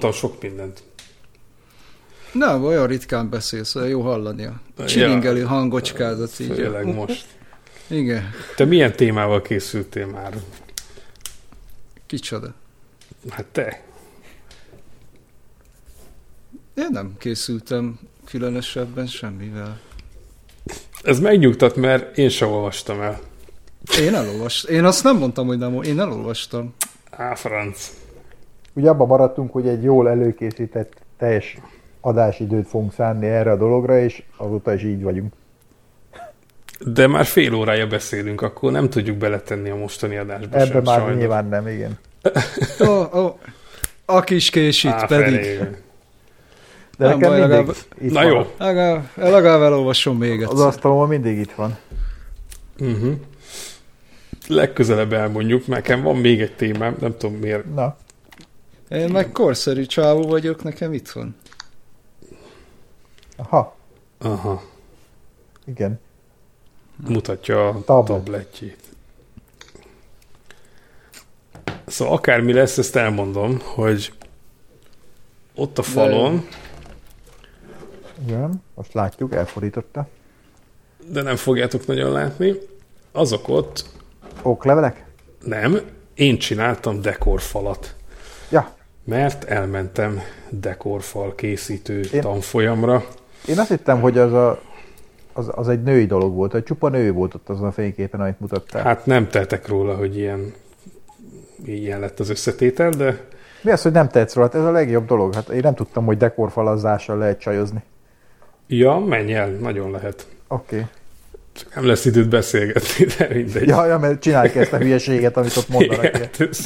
Mondtam sok mindent. Nem, olyan ritkán beszélsz, olyan jó hallani a csilingelő hangocskádat így. Főleg most. Igen, Te milyen témával készültél már? kicsoda. Hát te. Én nem készültem különösebben semmivel. Ez megnyugtat, mert én sem olvastam el. Én elolvastam. Én azt nem mondtam, hogy nem, én elolvastam. Á, franc. Ugye abban maradtunk, hogy egy jól előkészített teljes adásidőt fogunk szánni erre a dologra, és azóta is így vagyunk. De már fél órája beszélünk, akkor nem tudjuk beletenni a mostani adásba Ebben sem, már sajnos. nyilván nem, igen. Ó, ó, a kis késít Á, pedig. felé. De Nem nekem baj, mindig legalább- itt Na van. jó. Legalább, legalább elolvasom még Az egyszer. asztalomon mindig itt van. Uh-huh. Legközelebb elmondjuk, nekem van még egy témám, nem tudom miért. Na, Én meg korszerű csávó vagyok, nekem itt van. aha, Aha, igen. mutatja a Tablet. tabletjét. Szóval akármi lesz, ezt elmondom, hogy ott a falon, Igen, most látjuk, elfordította. de nem fogjátok nagyon látni, azok ott Oklevelek? nem, én csináltam dekorfalat. Ja, Mert elmentem dekorfal készítő Én- tanfolyamra. én azt hittem, hogy az, a, az, az egy női dolog volt, hogy csupa nő volt ott azon a fényképen, amit mutattál. Hát, Hát nem teltek róla, hogy ilyen, ilyen lett az összetétel, de Mi az, hogy nem tetsz róla? Hát ez a legjobb dolog. Hát én nem tudtam, hogy dekorfalazással lehet csajozni. ja, menj el, nagyon lehet. Oké. Okay. Csak nem lesz időt beszélgetni, de mindegy. Ja, ja, mert csinálj ki ezt a hülyeséget, amit ott mondanak.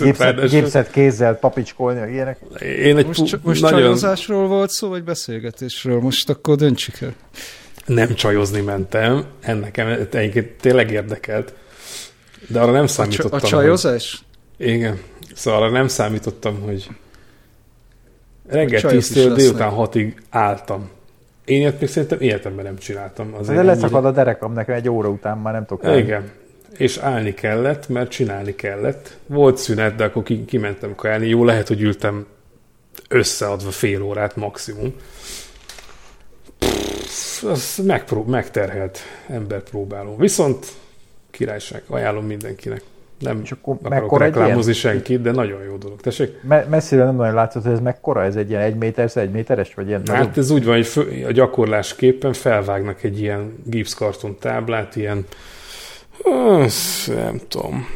Igen, ráadásul- gipszet kézzel papicskolni, meg ilyenek. Én egy Most, pu- most nagyon csajozásról volt szó, vagy beszélgetésről? Most akkor döntsük el. nem csajozni mentem, ennek egyébként tényleg érdekelt, de arra nem A, csa- számítottam. a csajozás? Hogy, igen, szóval arra nem számítottam, hogy reggel csajok is 10 délután lesznek. 6-ig álltam. Én ilyet még szerintem életemben nem csináltam. Azért De leszakad a derekam nekem egy óra után, már nem tudok állni. Igen. És állni kellett, mert csinálni kellett. Volt szünet, de akkor ki, kimentem kajálni. Jó, lehet, hogy ültem összeadva fél órát maximum. Pff, az megprób- megterhelt emberpróbáló. Viszont királyság, ajánlom mindenkinek. Nem És akkor akarok reklámozni senkit, de nagyon jó dolog. Tessék? Me- messziről nem nagyon látszott, hogy ez mekkora, ez egy ilyen egy méter, egy méteres, vagy ilyen Hát ez úgy van, hogy fő, a gyakorlásképpen felvágnak egy ilyen gipszkarton táblát, ilyen, az, nem tudom,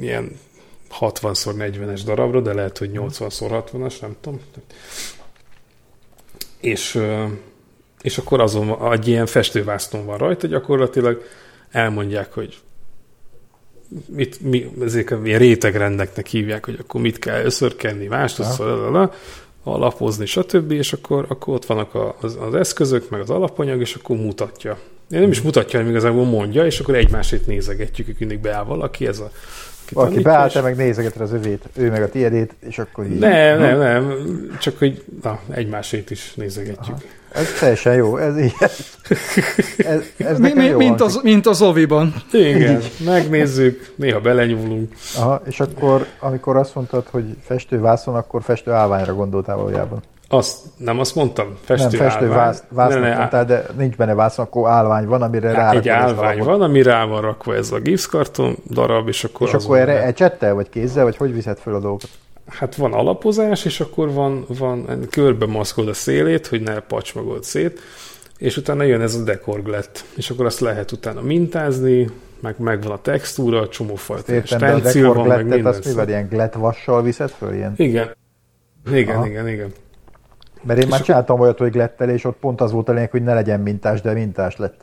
ilyen 60x40-es darabra, de lehet, hogy 80x60-as, nem tudom. És, és akkor azon egy ilyen festővászton van rajta, gyakorlatilag elmondják, hogy mit, mi, ezek a ilyen rétegrendeknek hívják, hogy akkor mit kell összörkenni, mást, azt, alapozni, stb. És akkor, akkor ott vannak az, az eszközök, meg az alapanyag, és akkor mutatja. Én nem is mutatja, hanem igazából mondja, és akkor egymásét nézegetjük, hogy mindig beáll valaki, ez a aki Valaki tanítja, beállt, és- meg nézegeted az övét, ő meg a tiédét, és akkor így. Nem, nem, nem, csak hogy na, egymásét is nézegetjük. Ez teljesen jó, ez így. Ez, ez Mi, mi, jó mint, az, mint az oviban. Igen, megnézzük, néha belenyúlunk. Aha, és akkor, amikor azt mondtad, hogy festővászon, akkor festő állványra gondoltál valójában. Azt, nem azt mondtam, festő nem, festő állvány. vász, vásznak Ne, ne, mondtál, de nincs benne vászon, akkor állvány van, amire Egy ezt a állvány van, ami rá van rakva ez a gipszkarton darab, és akkor És akkor erre lehet- ecsettel, vagy kézzel, vagy hogy viszed föl a dolgokat? Hát van alapozás, és akkor van, van körbe maszkod a szélét, hogy ne pacsmagod szét, és utána jön ez a dekorglett, és akkor azt lehet utána mintázni, meg megvan a textúra, a stencil van, meg minden. azt mivel ilyen glettvassal viszed föl? Ilyen? Igen. Igen, Aha. igen, igen. Mert én már csináltam olyat, hogy glettel, és ott pont az volt a lényeg, hogy ne legyen mintás, de mintás lett.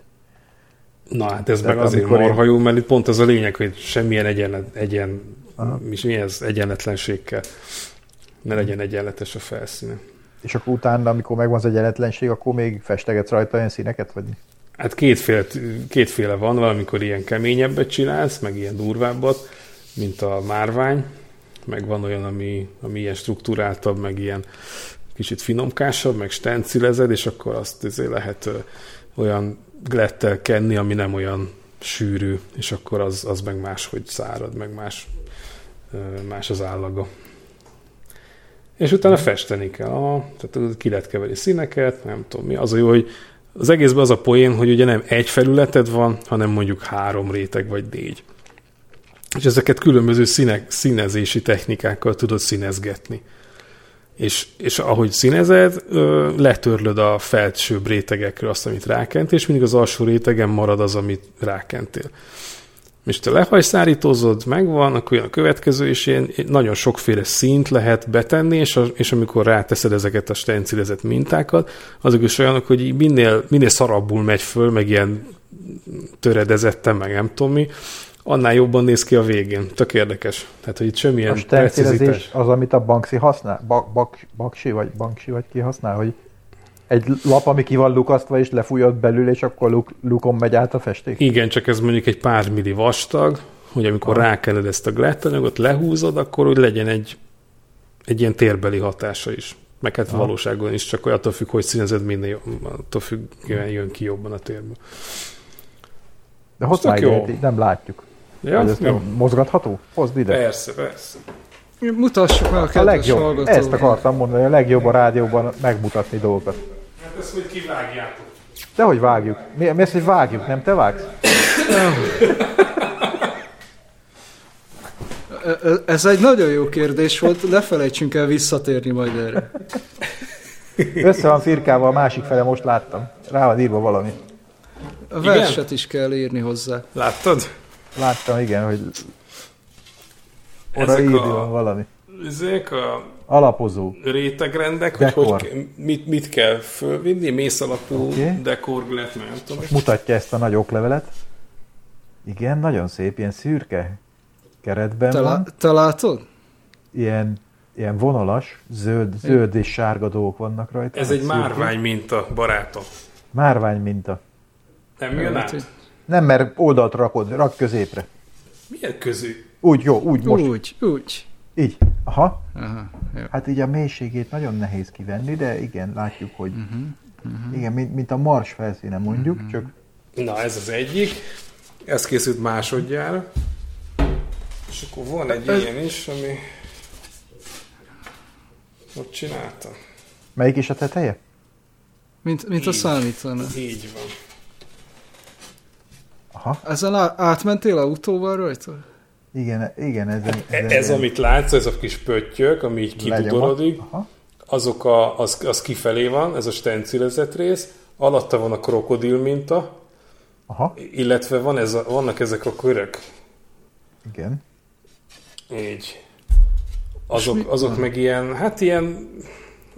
Na hát ez Tehát meg azért amikor én- marha jó, mert itt pont az a lényeg, hogy semmilyen egyen, egyen mi, mi ez, egyenletlenség kell. Ne legyen egyenletes a felszíne. És akkor utána, amikor megvan az egyenletlenség, akkor még festegetsz rajta olyan színeket, vagy Hát kétféle, kétféle van, valamikor ilyen keményebbet csinálsz, meg ilyen durvábbat, mint a márvány, meg van olyan, ami, ami ilyen struktúráltabb, meg ilyen kicsit finomkásabb, meg stencilezed, és akkor azt azért lehet ö, olyan glettel kenni, ami nem olyan sűrű, és akkor az, az meg máshogy szárad, meg más, más az állaga. És utána festeni kell. Ah, tehát ki lehet keverni színeket, nem tudom mi. Az a jó, hogy az egészben az a poén, hogy ugye nem egy felületed van, hanem mondjuk három réteg vagy négy. És ezeket különböző színek, színezési technikákkal tudod színezgetni. És, és ahogy színezed, letörlöd a felsőbb rétegekről azt, amit rákent, és mindig az alsó rétegen marad az, amit rákentél. És te lehajszárítózod, megvan, akkor jön a következő, és ilyen nagyon sokféle színt lehet betenni, és, a, és amikor ráteszed ezeket a stencilezett mintákat, azok is olyanok, hogy minél, minél szarabbul megy föl, meg ilyen töredezetten, meg nem tudom mi, annál jobban néz ki a végén. Tök érdekes. Tehát, hogy itt semmilyen A precizitás. az, amit a Banksy használ? Bak, bak, baksi, vagy Banksy, vagy ki használ, hogy egy lap, ami ki van lukasztva, és lefújod belül, és akkor luk, lukon megy át a festék? Igen, csak ez mondjuk egy pár milli vastag, hogy amikor rákened ezt a glettanyagot, lehúzod, akkor úgy legyen egy, egy ilyen térbeli hatása is. Meg hát valóságban is, csak attól függ, hogy színezed, minél attól függően jön ki jobban a térből. De már jó. nem látjuk. Ja, Hogy ez jó. mozgatható? Hozd ide. Persze, persze. Mutassuk meg a A kedves legjobb, hallgatónak. ezt akartam mondani, a legjobb a rádióban megmutatni dolgokat. Ezt hogy kivágjátok. De hogy vágjuk? Mi, mi az, hogy vágjuk, nem te vágsz? Ez egy nagyon jó kérdés volt, ne felejtsünk el visszatérni majd erre. Össze van firkálva, a másik fele most láttam. Rá van írva valami. A verset is kell írni hozzá. Láttad? Láttam, igen, hogy oda Ezek írva a- van valami. Ezek a Alapozó. rétegrendek, hogy, Dekor. hogy ke- mit, mit kell fölvinni, mész alapú okay. dekorglet, nem tudom. Mutatja ezt a nagy oklevelet. Igen, nagyon szép, ilyen szürke keretben Te, van. te látod? Ilyen, ilyen vonalas, zöld, zöld és sárga dolgok vannak rajta. Ez egy Szürke. márvány minta, barátom. Márvány minta. Nem jön át? hogy- Nem, mert oldalt rakod, rak középre. Milyen közű? Úgy, jó, úgy, most. Úgy, úgy. Így. Aha. Aha, jó. Hát így a mélységét nagyon nehéz kivenni, de igen, látjuk, hogy igen, mint, mint a mars felszíne mondjuk, csak Na, ez az egyik. Ez készült másodjára. És akkor van egy Ez- ilyen is, ami... Ott csináltam. melyik is a teteje? Mint, mint a számítana. Így van. Aha, á- átmentél autóval rajta? Igen, igen, ezen, E- ezen Ez, amit látsz, ez a kis pöttyök, ami így kibudorodik, azok a, az, az kifelé van, ez a stencilezett rész, alatta van a krokodil minta, aha, illetve van ez a, vannak ezek a körök, igen. így. Azok, azok meg ilyen, hát ilyen,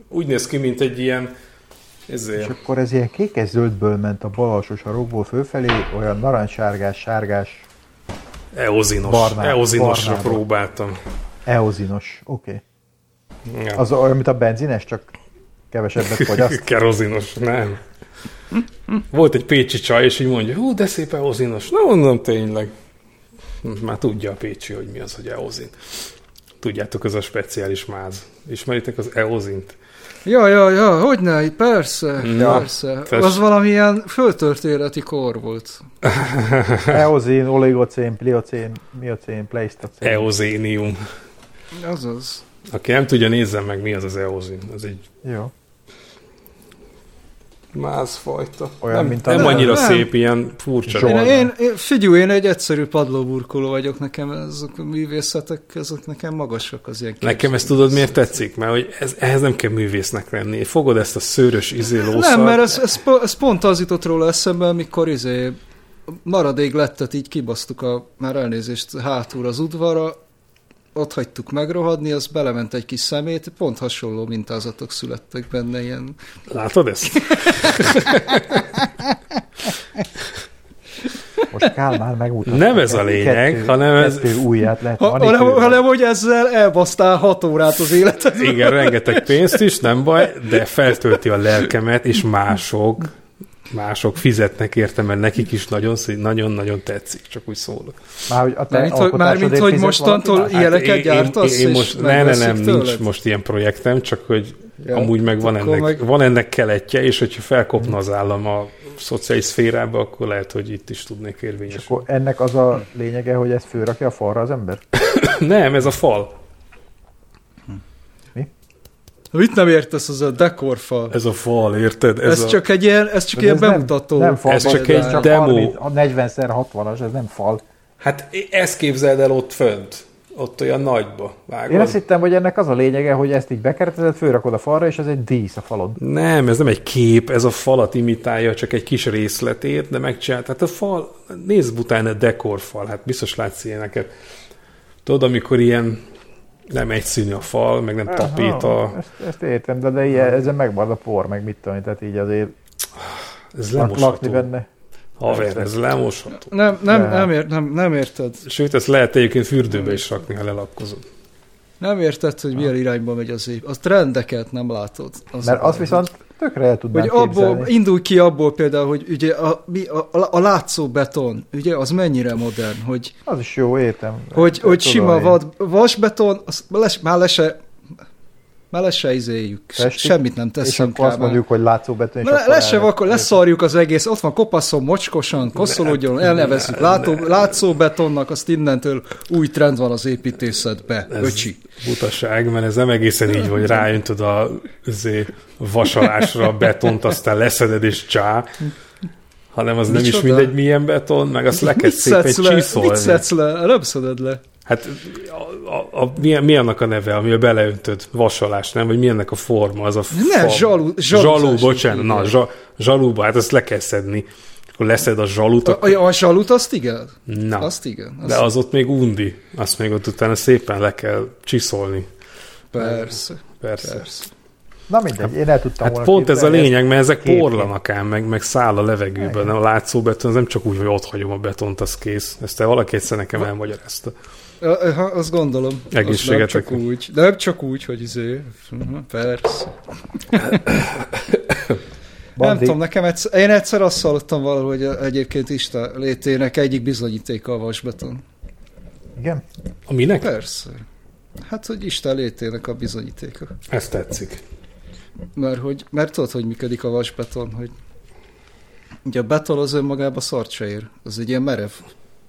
úgy néz ki, mint egy ilyen, És ezért, akkor ez ilyen kékes-zöldből ment a bal alsó sarokból fölfelé, olyan narancssárgás, sárgás, eozinos, Barná- eozinosra barnába. próbáltam. eozinos, oké. Okay. Ja. Az olyan, mint a benzines, csak kevesebbet fogyaszt. Kerozinos, nem. Volt egy pécsi csaj, és így mondja, hú, de szép eozinos. Na, mondom, tényleg. Már tudja a pécsi, hogy mi az, hogy eozin. Tudjátok, ez a speciális máz. Ismeritek az eozint? Ja, ja, ja, hogy ne, persze, Ja, persze. tess. Az valamilyen föltörténeti kor volt. Eozin, oligocén, pliocén, miocén, pleistocén. Eozénium. Azaz. Aki nem tudja, nézzen meg, mi az az eozin. Ez egy Jó. Mázfajta. Olyan, nem, mint a- nem annyira Nem. szép, ilyen furcsa. Zsolt. Én, én, én, figyelj, én egy egyszerű padlóburkoló vagyok, nekem ezek a művészetek, ezek nekem magasak az ilyen Nekem ezt tudod, miért tetszik? Mert hogy ez, ehhez nem kell művésznek lenni. Fogod ezt a szőrös izé lószart, Nem, mert ez, ez, ez pont az jutott róla eszembe, amikor izé maradék lettet így kibasztuk a, már elnézést, hátul az udvarra, ott hagytuk megrohadni, az belement egy kis szemét, pont hasonló mintázatok születtek benne, ilyen Látod ezt? Most Kálmán megmutatta. Nem ez a lényeg, kettő, hanem ez- Kettő ujját lehet Ha, hanem, hanem, hogy ezzel elbasztál hat órát az életed. Igen, rengeteg pénzt is, nem baj, de feltölti a lelkemet, és mások, mások fizetnek érte, mert nekik is nagyon szí- nagyon-nagyon tetszik, csak úgy szólok. Már, hogy a te Mármint, hogy, mármint, alkotásodért hogy mostantól valaki? ilyeneket gyártasz, Hát én, én és most, ne, ne, nem, nincs tőled? most ilyen projektem, csak hogy Ja, amúgy meg van ennek, meg- van ennek keletje, és hogyha felkopna az állam a szociális szférába, akkor lehet, hogy itt is tudnék És érvényesülni. akkor ennek az a lényege, hogy ezt fölrakja a falra az ember? Nem, ez a fal. Mi? Mit nem értesz az a dekorfal? Ez a fal, érted? Ez, Ez, a... csak egy ilyen, ez csak Ez ilyen nem- bemutató. Nem fal, Ez csak ez egy csak demo. 30 40x60-as, ez nem fal. Hát ezt képzeld el ott fönt. Ott olyan nagyba. Vágod? Én azt hittem, hogy ennek az a lényege, hogy ezt így bekeretezed, fölrakod a falra, és ez egy dísz a falon. Nem, ez nem egy kép, ez a falat imitálja, csak egy kis részletét, de megcsinált. Hát a fal, nézd utána a dekorfal, hát biztos látsz ilyeneket. Tudod, amikor ilyen nem egyszínű a fal, meg nem tapéta, ezt, ezt értem, de, de ilyen, ezen megmarad a por, meg mit tudom, tehát így azért ez lemosható. benne. Haver, ez lemosható. Nem, nem, Nem. nem, ér, nem, nem érted. Sőt, ezt lehet egyébként fürdőbe is rakni, ha lelakkozod. Nem érted, hogy milyen irányba megy az év. A trendeket nem látod. Az Mert a azt baj, viszont tökre el tudnám Hogy abból, képzelni. indulj ki abból például, hogy ugye a, mi, a, a látszó beton, ugye az mennyire modern, hogy, Az is jó, értem. hogy, hogy sima én. vad, vasbeton, az les, már le se, már le se izéljük, Festjük, semmit nem És teszünk akkor rá. azt mondjuk, hogy látszóbeton, és Le, akkor le se vakol, leszarjuk az egész, ott van kopaszon, mocskosan, koszolódjon, elnevezzük látó, látszóbetonnak, azt innentől új trend van az építészetbe, Ez öcsi. butaság, mert ez nem egészen így, hogy ráöntöd a izé, vasalásra a betont, aztán leszeded és csá, hanem az nem is Micsoda? mindegy milyen beton, meg azt le kell szépen le? Mit szedsz le? Szeded le. Hát a, a, a, mi, mi annak a neve, amivel beleöntöd? Vasalás, nem? Vagy mi ennek a forma? Az a Nem, fa- zsalu- zsalú, zsaluzás. bocsánat, na, zsa, zsalúba, hát azt le kell szedni. Akkor leszed a zsalut, A, akkor, a, a zsalut azt igen? na, Azt igen. Azt de az ott még undi. Azt még ott utána szépen le kell csiszolni. Persze, Persze. persze. Na mindegy, én el tudtam Hát volna pont ez a lényeg, mert ezek képként. porlanak ám, meg, meg száll a levegőben. A látszóbeton, az nem csak úgy, hogy ott hagyom a betont, az kész. Ezt te valaki egyszer nekem elmagyarázta. Ja, ha, azt gondolom. Az Egészségetekre. Nem csak úgy, nem csak úgy, hogy izé. Mhm, Persze. Nem Bandi, tudom, nekem egyszer, én egyszer azt hallottam valahol, hogy egyébként Isten létének egyik bizonyítéka a vasbeton. Igen? A minek? Persze. Hát, hogy Isten létének a bizonyítéka. Ez tetszik. Mert, hogy, mert tudod, hogy működik a vasbeton, hogy ugye a beton az önmagában szart se ér. Az egy ilyen merev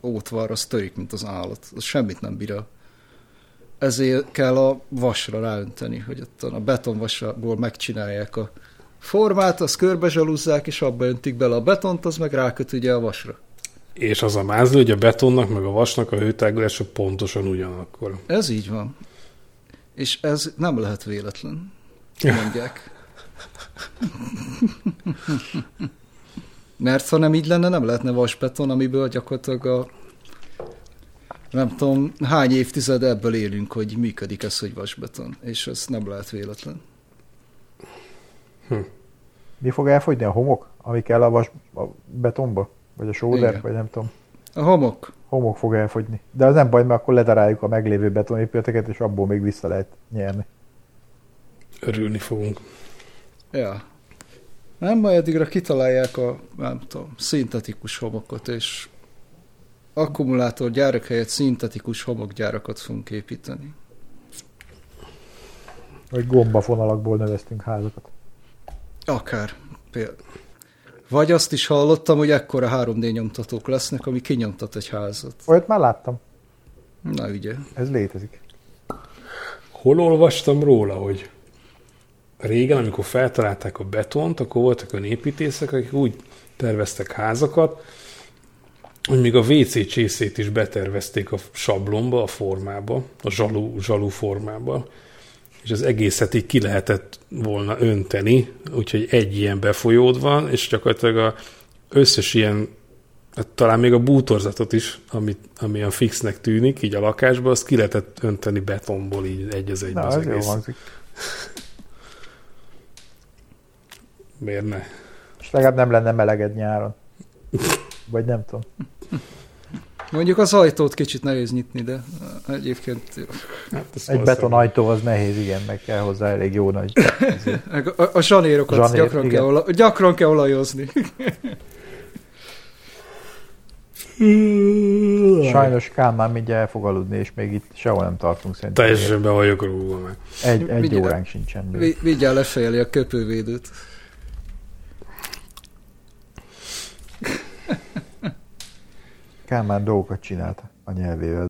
ótvar, az törik, mint az állat. Az semmit nem bír el. Ezért kell a vasra ráönteni, hogy ott a betonvasból megcsinálják a formát, azt körbe zsalúzzák, és abba öntik bele a betont, az meg ráköt ugye a vasra. És az a mázli, hogy a betonnak meg a vasnak a hőtágulása pontosan ugyanakkor. Ez így van. És ez nem lehet véletlen, mondják. Mert ha nem így lenne, nem lehetne vasbeton, amiből gyakorlatilag a nem tudom, hány évtized ebből élünk, hogy működik ez, hogy vasbeton. És ez nem lehet véletlen. Mi fog elfogyni? A homok, ami kell a, vas, a betonba? Vagy a sóder? Igen. Vagy nem tudom. A homok. Homok fog elfogyni. De az nem baj, mert akkor ledaráljuk a meglévő betonépületeket, és abból még vissza lehet nyerni. Örülni fogunk. Ja. Nem, majd addigra kitalálják a, nem tudom, szintetikus homokot, és akkumulátorgyárak helyett szintetikus homokgyárakat fogunk építeni. Vagy gombafonalakból növesztünk házakat. Akár. Például. Vagy azt is hallottam, hogy ekkora 3D nyomtatók lesznek, ami kinyomtat egy házat. Olyat már láttam. Na ugye. Ez létezik. Hol olvastam róla, hogy régen, amikor feltalálták a betont, akkor voltak olyan építészek, akik úgy terveztek házakat, hogy még a WC csészét is betervezték a sablonba, a formába, a zsalú, zsalú formába, és az egészet így ki lehetett volna önteni, úgyhogy egy ilyen befolyód van, és gyakorlatilag a összes ilyen, hát talán még a bútorzatot is, ami, ami olyan fixnek tűnik, így a lakásban, azt ki lehetett önteni betonból így egy az egybe Na, az jó egész. hangzik. Miért ne? És legalább nem lenne meleged nyáron. Vagy nem tudom. Mondjuk az ajtót kicsit nehéz nyitni, de egyébként jó. Hát Egy betonajtó az nehéz, igen, meg kell hozzá elég jó nagy. A, a zsanérokat Zsanér, gyakran, igen. kell ola, gyakran kell olajozni. Sajnos Kálmán mindjárt el fog aludni, és még itt sehol nem tartunk szerintem. Teljesen be vagyok rúgva meg. Egy, egy Mindjárt- óránk sincsen még. Vi- Vigyál lefejeli a köpővédőt. Kálmán dolgokat csinált a nyelvével.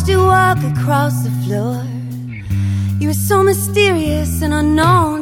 watched you walk across the floor. You were so mysterious and unknown.